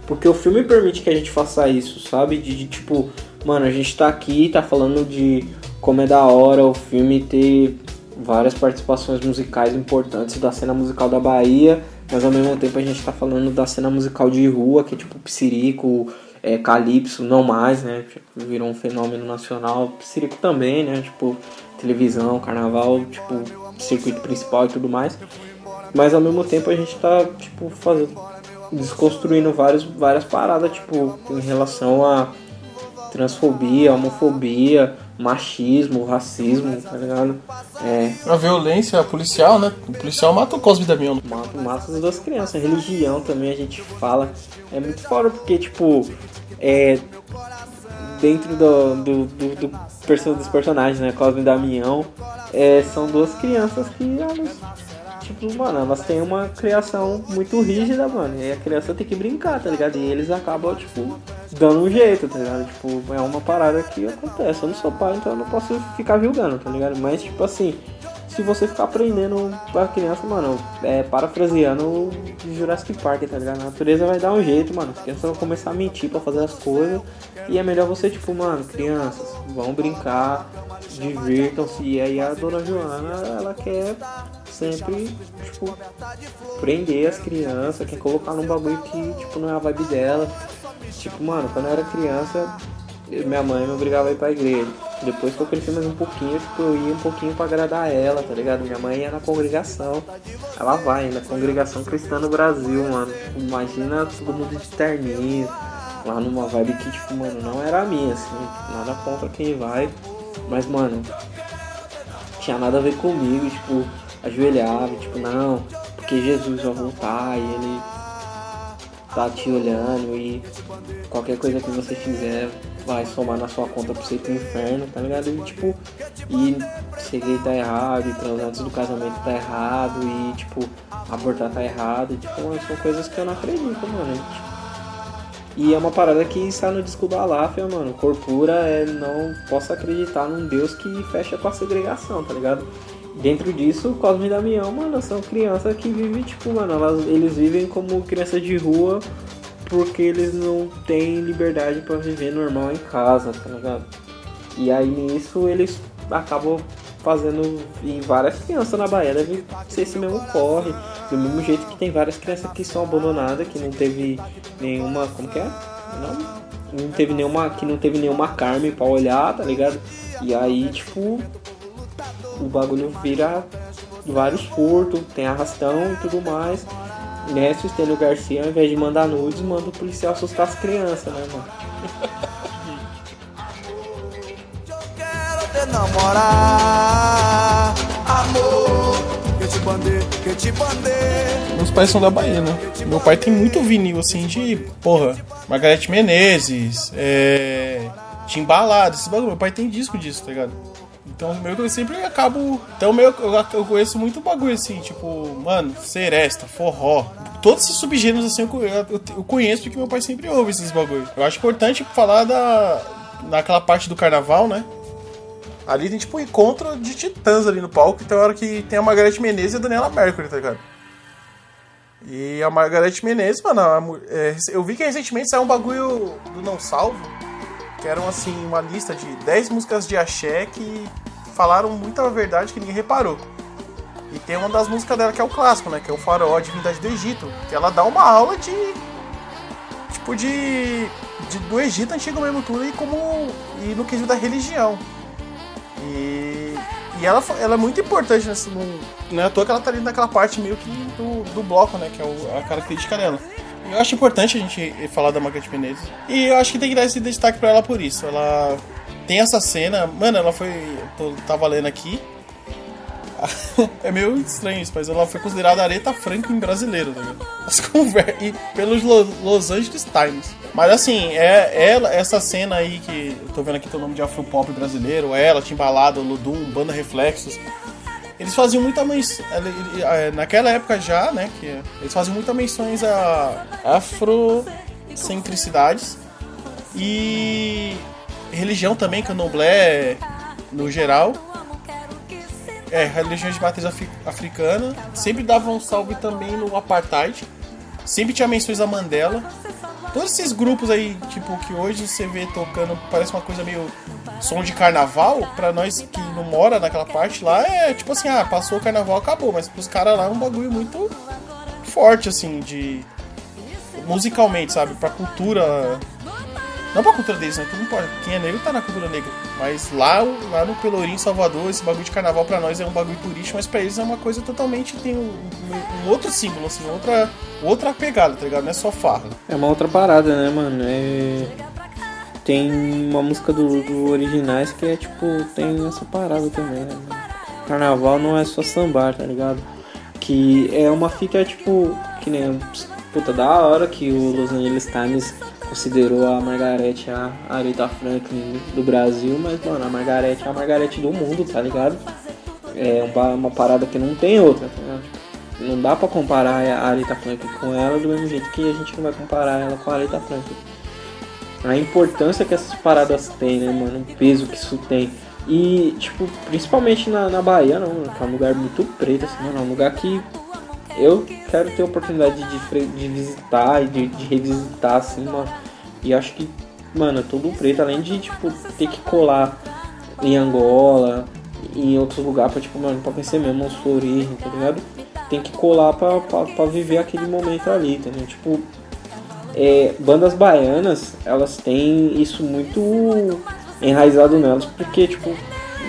porque o filme permite que a gente faça isso, sabe? De, de, tipo, mano, a gente tá aqui, tá falando de como é da hora o filme ter várias participações musicais importantes da cena musical da Bahia, mas ao mesmo tempo a gente tá falando da cena musical de rua, que é tipo Psirico, é, Calypso, não mais, né? Virou um fenômeno nacional. Psirico também, né? Tipo, televisão, carnaval, tipo, circuito principal e tudo mais. Mas ao mesmo tempo a gente tá, tipo, fazendo. Desconstruindo vários, várias paradas, tipo, em relação a transfobia, homofobia, machismo, racismo, tá ligado? É, A violência policial, né? O policial mata o Cosme Damião. mata, mata as duas crianças. Religião também a gente fala. É muito fora porque, tipo, é. Dentro do, do, do, do dos personagens, né? Cosme e Damião, é, são duas crianças que elas. Tipo, mano, elas têm uma criação muito rígida, mano. E a criança tem que brincar, tá ligado? E eles acabam, tipo, dando um jeito, tá ligado? Tipo, é uma parada que acontece. Eu não sou pai, então eu não posso ficar julgando, tá ligado? Mas, tipo assim, se você ficar aprendendo pra criança, mano, é parafraseando o Jurassic Park, tá ligado? A natureza vai dar um jeito, mano. As crianças vão começar a mentir pra fazer as coisas. E é melhor você, tipo, mano, crianças, vão brincar, divirtam-se. E aí a dona Joana, ela quer sempre, tipo, prender as crianças, quer colocar num bagulho que, tipo, não é a vibe dela. Tipo, mano, quando eu era criança, minha mãe me obrigava a ir pra igreja. Depois que eu cresci mais um pouquinho, tipo, eu ia um pouquinho pra agradar ela, tá ligado? Minha mãe ia na congregação. Ela vai na congregação cristã no Brasil, mano. Imagina todo mundo de terninho. Lá numa vibe que, tipo, mano, não era a minha, assim. Nada contra quem vai. Mas, mano, tinha nada a ver comigo, tipo, ajoelhava, tipo, não, porque Jesus vai voltar e ele tá te olhando e qualquer coisa que você fizer vai somar na sua conta pra você ir pro inferno, tá ligado? E tipo, e gay tá errado, e transar antes do casamento tá errado, e tipo, abortar tá errado, e tipo, são coisas que eu não acredito, mano. Tipo, e é uma parada que está no disco do Aláfia, mano. Corpura é não posso acreditar num Deus que fecha com a segregação, tá ligado? Dentro disso, Cosme e Damião, mano, são crianças que vivem, tipo, mano, elas, eles vivem como crianças de rua porque eles não têm liberdade pra viver normal em casa, tá ligado? E aí nisso eles acabam fazendo. Várias crianças na Bahia devem ser esse mesmo corre. Do mesmo jeito que tem várias crianças que são abandonadas, que não teve nenhuma. Como que é? Não, não teve nenhuma. Que não teve nenhuma carne pra olhar, tá ligado? E aí, tipo. O bagulho vira vários furtos, tem arrastão e tudo mais. Nessa, o Estênio Garcia, ao invés de mandar nudes, manda o policial assustar as crianças, né, mano? Quero te namorar, amor. Que te bandei, que te bandei. Meus pais são da Bahia, né? Meu pai tem muito vinil, assim, de, porra, Margarete Menezes, é. Timbalado, esses bagulho. Meu pai tem disco disso, tá ligado? Então, meio que eu sempre acabo. Então, meio que eu, eu conheço muito bagulho, assim, tipo, mano, seresta, forró. Todos esses subgêneros, assim, eu, eu, conheço porque meu pai sempre ouve esses bagulho. Eu acho importante falar da. daquela parte do carnaval, né? Ali tem tipo um encontro de titãs ali no palco, então é hora que tem a Margarete Menezes e a Daniela Mercury, tá ligado? E a Margarete Menezes, mano, é, eu vi que recentemente saiu um bagulho do Não Salvo, que eram assim, uma lista de 10 músicas de axé que falaram muita verdade que ninguém reparou. E tem uma das músicas dela que é o clássico, né? Que é o Faraó, a Divindade do Egito, que ela dá uma aula de. Tipo de. de- do Egito antigo mesmo tudo e como. e no quesito da religião. E, e ela, ela é muito importante nesse. Não é à toa que ela tá ali naquela parte meio que do, do bloco, né? Que é o- a característica dela. Eu acho importante a gente falar da Margaret Menezes. E eu acho que tem que dar esse destaque pra ela por isso. Ela tem essa cena. Mano, ela foi. Tô, tava lendo aqui. <laughs> é meio estranho isso, mas ela foi considerada Aretha Franklin brasileira, tá ligado? As e pelos Lo- Los Angeles Times. Mas assim, é ela, essa cena aí que eu tô vendo aqui tem o nome de afropop brasileiro, ela, Timbalada, Ludum, Banda Reflexos. Eles faziam muita menção. Naquela época já, né? Que eles faziam muita menções a afrocentricidades e religião também, candomblé no geral. é, religiões de matriz afri- africana. Sempre davam um salve também no apartheid. Sempre tinha menções a Mandela. Todos esses grupos aí, tipo, que hoje você vê tocando, parece uma coisa meio som de carnaval, pra nós que não mora naquela parte lá, é tipo assim, ah, passou o carnaval, acabou. Mas pros caras lá é um bagulho muito forte, assim, de. musicalmente, sabe? Pra cultura. Não pra cultura deles, né? Que não pode. Quem é negro tá na cultura negra. Mas lá, lá no Pelourinho, Salvador, esse bagulho de carnaval pra nós é um bagulho turístico, mas pra eles é uma coisa totalmente. tem um, um- um outro símbolo, assim, outra, outra pegada, tá ligado? Não é só farra. É uma outra parada, né, mano? É... Tem uma música do, do Originais que é tipo, tem essa parada também, né? Carnaval não é só sambar, tá ligado? Que é uma fita, tipo, que nem. Puta, da hora que o Los Angeles Times considerou a Margarete a Aretha Franklin do Brasil, mas, mano, a Margarete é a Margarete do mundo, tá ligado? É uma, parada que não tem outra, tá ligado? Não dá pra comparar a Aretha Franklin com ela do mesmo jeito que a gente não vai comparar ela com a Aretha Franklin. A importância que essas paradas têm, né, mano? O peso que isso tem. E, tipo, principalmente na, na Bahia, não, que é um lugar muito preto, assim, mano, é um lugar que eu quero ter a oportunidade de, fre- de visitar e de, de revisitar, assim, mano. E acho que, mano, todo preto, além de, tipo, ter que colar em Angola, em outros lugares, pra, tipo, mano, pra conhecer mesmo os florismos, tá ligado? Tem que colar pra, pra, pra viver aquele momento ali, entendeu? Tipo, é, bandas baianas, elas têm isso muito enraizado nelas, porque, tipo,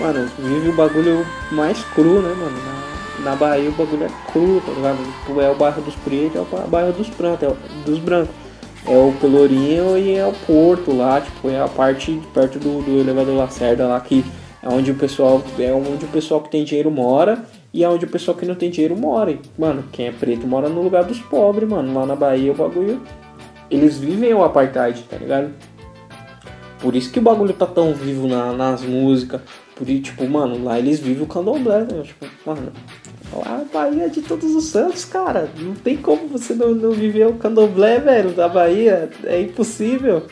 mano, vive o bagulho mais cru, né, mano? Na, na Bahia o bagulho é cru, tá ligado? Tipo, é o bairro dos pretos, é o bairro dos é dos brancos. É o Pelourinho e é o Porto lá, tipo, é a parte perto do, do elevador Lacerda lá, que é onde o pessoal, é onde o pessoal que tem dinheiro mora e é onde o pessoal que não tem dinheiro mora. Mano, quem é preto mora no lugar dos pobres, mano. Lá na Bahia o bagulho eles vivem o apartheid, tá ligado? Por isso que o bagulho tá tão vivo na- nas músicas. Por isso, tipo, mano, lá eles vivem o candomblé, né? Tipo, mano, a Bahia é de todos os santos, cara. Não tem como você não, não viver o candomblé, velho, da Bahia. É impossível.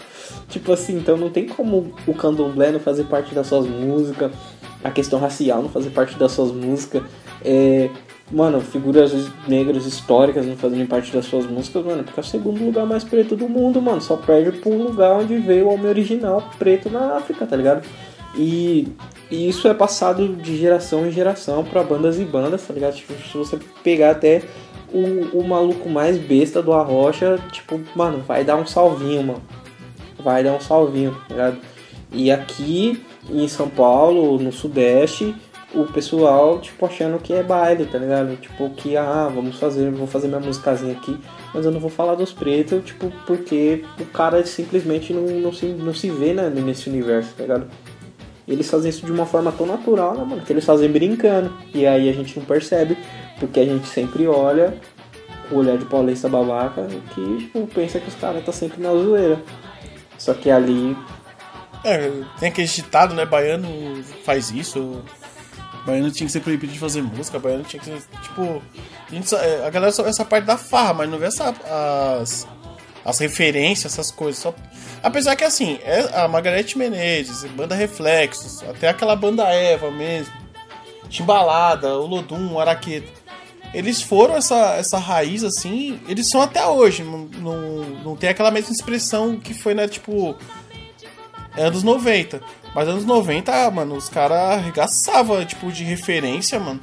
Tipo assim, então não tem como o candomblé não fazer parte das suas músicas. A questão racial não fazer parte das suas músicas. É, mano, figuras negras históricas não fazerem parte das suas músicas, mano, porque é o segundo lugar mais preto do mundo, mano. Só perde pro lugar onde veio o homem original preto na África, tá ligado? E, e isso é passado de geração em geração pra bandas e bandas, tá ligado? Tipo, se você pegar até o, o maluco mais besta do Arrocha, tipo, mano, vai dar um salvinho, mano. Vai dar um salvinho, tá ligado? E aqui em São Paulo, no Sudeste, o pessoal, tipo, achando que é baile, tá ligado? Tipo, que, ah, vamos fazer, vou fazer minha musicazinha aqui, mas eu não vou falar dos pretos, tipo, porque o cara simplesmente não, não, se, não se vê né, nesse universo, tá ligado? Eles fazem isso de uma forma tão natural, né, mano? Que eles fazem brincando. E aí a gente não percebe, porque a gente sempre olha o olhar de paulista babaca que, tipo, pensa que os caras tá sempre na zoeira. Só que ali É, tem aquele ditado, né? Baiano faz isso. Baiano tinha que ser proibido de fazer música. Baiano tinha que ser. Tipo. A, é, a galera só vê essa parte da farra, mas não vê essa, as, as referências, essas coisas. Só, apesar que assim, é a Margarete Menezes, banda Reflexos, até aquela banda Eva mesmo, Timbalada, o Lodum, o Araqueto. Eles foram essa, essa raiz assim, eles são até hoje. Não, não, não tem aquela mesma expressão que foi, né? Tipo, anos 90. Mas anos 90, mano, os caras arregaçavam, tipo, de referência, mano.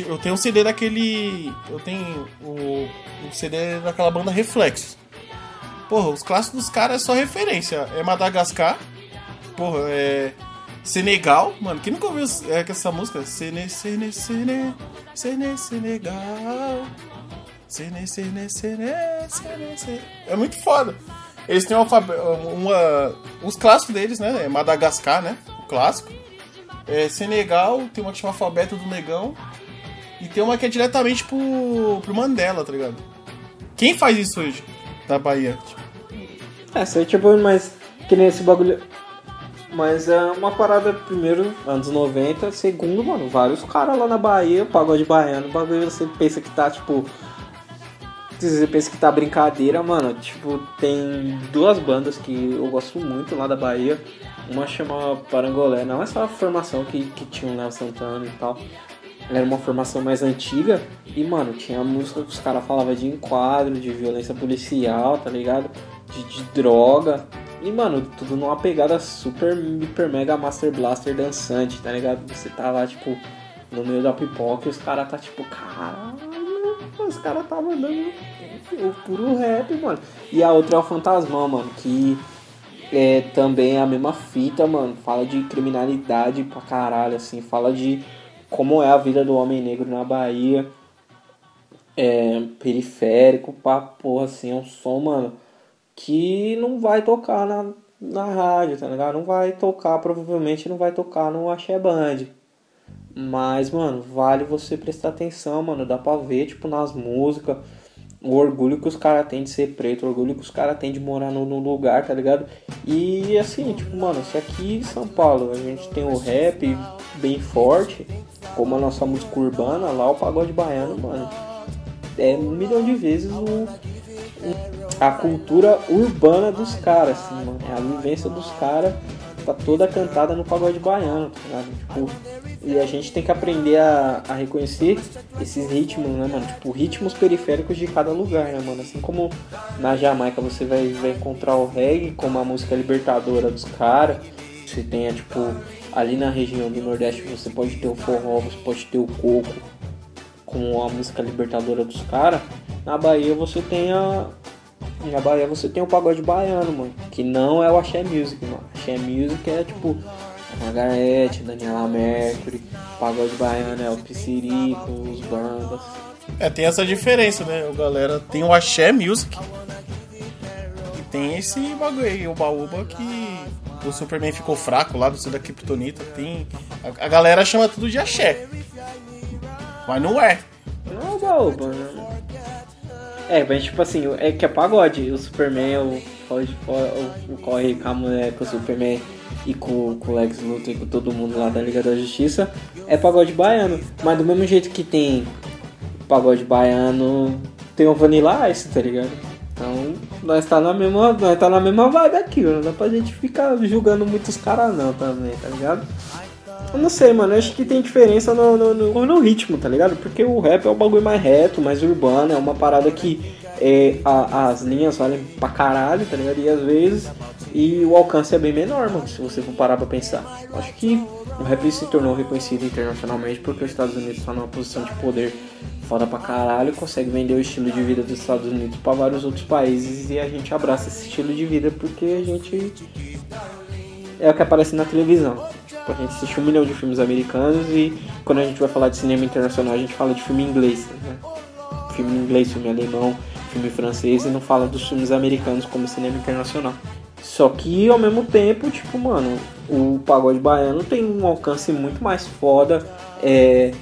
Eu tenho um CD daquele. Eu tenho o, o CD daquela banda Reflexos. Porra, os clássicos dos caras é só referência. É Madagascar. Porra, é. Senegal, mano, quem nunca ouviu é, essa música? Sene, Sene, Sene, Sene, Senegal. Sene, Sene, Sene, Sene, Sene. É muito foda. Eles têm um uma. Os clássicos deles, né? É Madagascar, né? O clássico. É Senegal, tem uma que chama Alfabeto do Negão. E tem uma que é diretamente pro, pro Mandela, tá ligado? Quem faz isso hoje? Da Bahia? É, isso aí, tipo, mas que nem esse bagulho. Mas é uma parada, primeiro, anos 90, segundo, mano, vários caras lá na Bahia, pagode baiano, bagulho você pensa que tá, tipo. Você pensa que tá brincadeira, mano. Tipo, tem duas bandas que eu gosto muito lá da Bahia. Uma chama Parangolé, não essa formação que, que tinha o Léo Santana e tal. Era uma formação mais antiga e, mano, tinha música que os caras falavam de enquadro, de violência policial, tá ligado? De, de droga. E, mano, tudo numa pegada super, hiper, mega master blaster dançante, tá ligado? Você tá lá, tipo, no meio da pipoca e os caras tá tipo, caralho, os caras tá mandando o puro rap, mano. E a outra é o Fantasmão, mano, que é também a mesma fita, mano. Fala de criminalidade pra caralho, assim. Fala de como é a vida do homem negro na Bahia. É, periférico, pra porra, assim. É um som, mano, que não vai tocar na, na rádio, tá ligado? Não vai tocar, provavelmente não vai tocar no Axé Band. Mas, mano, vale você prestar atenção, mano. Dá pra ver, tipo, nas músicas o orgulho que os caras têm de ser preto, o orgulho que os caras têm de morar no, no, lugar, tá ligado? E assim, tipo, mano, se aqui em São Paulo a gente tem o rap bem forte, como a nossa música urbana, lá o pagode baiano, mano, é um milhão de vezes o a cultura urbana dos caras, assim, mano. É a vivência dos caras tá toda cantada no pagode baiano, tá ligado? Tipo, e a gente tem que aprender a, a reconhecer esses ritmos, né, mano? Tipo, ritmos periféricos de cada lugar, né, mano? Assim como na Jamaica você vai, vai encontrar o reggae como a música libertadora dos caras. Você tem, tipo, ali na região do Nordeste você pode ter o forró, você pode ter o coco como a música libertadora dos caras. Na Bahia você tem a, na Bahia você tem o pagode baiano, mano. Que não é o Axé Music, mano. Axé Music é tipo Margarete, Daniela Mercury, pagode baiano é o Piscirico, os bandas. É, tem essa diferença, né? O galera tem o Axé Music e tem esse bagulho aí, o Baúba que o Superman ficou fraco lá do sul da Kryptonita. Tem... A, a, galera chama tudo de Axé. Mas não é. Não é o Baúba, né? É, mas tipo assim, é que é pagode. O Superman, o, o, o, o corre com a mulher, com o Superman e com, com o Lex Luthor e com todo mundo lá da Liga da Justiça, é pagode baiano. Mas do mesmo jeito que tem pagode baiano, tem o Vanilla Ice, tá ligado? Então, nós tá na mesma, nós tá na mesma vibe aqui, não dá pra gente ficar julgando muitos caras não também, tá ligado? Eu não sei, mano, eu acho que tem diferença no, no, no, no ritmo, tá ligado? Porque o rap é um bagulho mais reto, mais urbano, é uma parada que é, a, as linhas valem pra caralho, tá ligado? E às vezes e o alcance é bem menor, mano, se você for parar pra pensar. Acho que o rap se tornou reconhecido internacionalmente porque os Estados Unidos estão numa posição de poder foda pra caralho, consegue vender o estilo de vida dos Estados Unidos para vários outros países e a gente abraça esse estilo de vida porque a gente é o que aparece na televisão. Tipo, a gente assiste um milhão de filmes americanos e quando a gente vai falar de cinema internacional a gente fala de filme inglês, né? Filme inglês, filme alemão, filme francês e não fala dos filmes americanos como cinema internacional. Só que ao mesmo tempo, tipo, mano, o pagode baiano tem um alcance muito mais foda, é,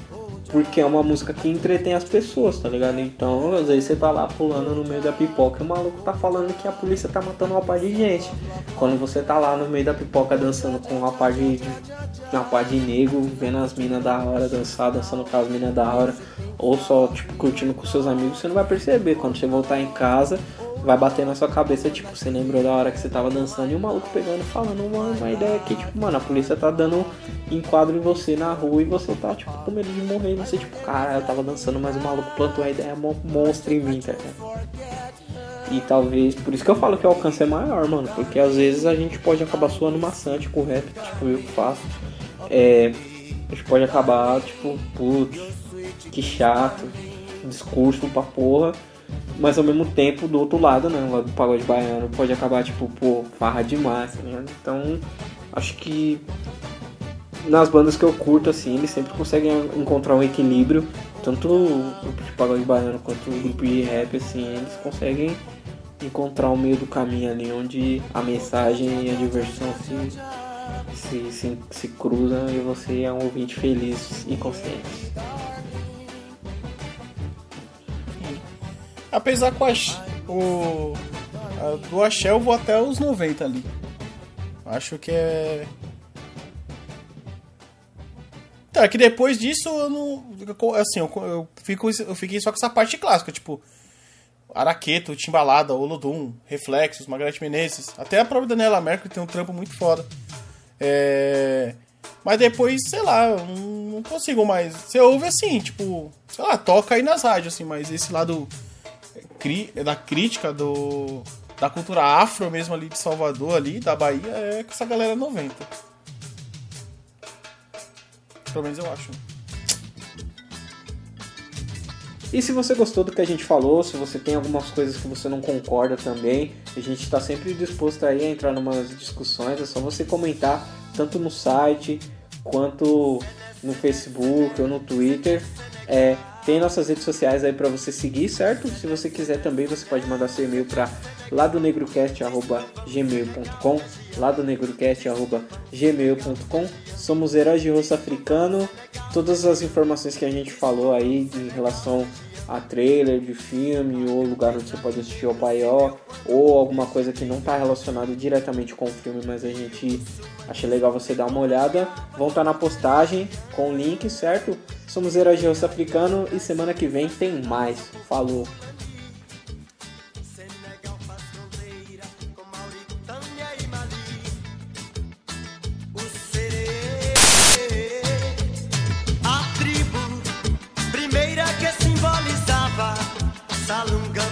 porque é uma música que entretém as pessoas, tá ligado? Então, às vezes você tá lá pulando no meio da pipoca e o maluco tá falando que a polícia tá matando uma par de gente. Quando você tá lá no meio da pipoca dançando com uma par de, uma par de negro, vendo as minas da hora dançar, dançando com as minas da hora, ou só, tipo, curtindo com seus amigos, você não vai perceber. Quando você voltar em casa, vai bater na sua cabeça, tipo, você lembrou da hora que você tava dançando e o maluco pegando falando uma, ideia que, tipo, mano, a polícia tá dando enquadro em você na rua e você tá, tipo, com medo de morrer. E você, tipo, cara, eu tava dançando, mas o maluco plantou a ideia monstra em mim, tá? E talvez, por isso que eu falo que o alcance é maior, mano, porque às vezes a gente pode acabar suando maçante com o rap, tipo, eu que faço. É, a gente pode acabar, tipo, putz, que chato, discurso pra porra mas ao mesmo tempo, do outro lado, né? O lado do pagode baiano pode acabar, tipo, pô, farra demais, né? Então, acho que nas bandas que eu curto, assim, eles sempre conseguem encontrar um equilíbrio. Tanto o grupo de pagode baiano quanto o grupo de rap, assim, eles conseguem encontrar o meio do caminho ali onde a mensagem e a diversão se, se, se, se cruzam e você é um ouvinte feliz e consciente. Apesar que o, a, do Axé eu vou até os 90 ali. Acho que é. Tá, que depois disso eu não. Assim, eu, eu, fico, eu fiquei só com essa parte clássica, tipo. Araqueto, Timbalada, Olodum, Reflexos, Margareth Menezes. Até a própria Daniela Mercury tem um trampo muito foda. É... Mas depois, sei lá, eu não consigo mais. Você ouve assim, tipo, sei lá, toca aí nas rádios, assim, mas esse lado cri- da crítica do da cultura afro mesmo ali de Salvador, ali, da Bahia, é com essa galera 90. Pelo menos eu acho. E se você gostou do que a gente falou, se você tem algumas coisas que você não concorda também, a gente está sempre disposto aí a entrar numas discussões, é só você comentar tanto no site quanto no Facebook ou no Twitter. É, tem nossas redes sociais aí para você seguir, certo? Se você quiser também, você pode mandar seu e-mail para ladonegrocast@gmail.com, ladonegrocast@gmail.com. Somos heróis de rosto africano. Todas as informações que a gente falou aí em relação a trailer de filme ou lugar onde você pode assistir o paió ou alguma coisa que não está relacionada diretamente com o filme, mas a gente acha legal você dar uma olhada, vão estar na postagem com o link, certo? Somos Heróis de Rosto Africano e semana que vem tem mais. Falou! Salungam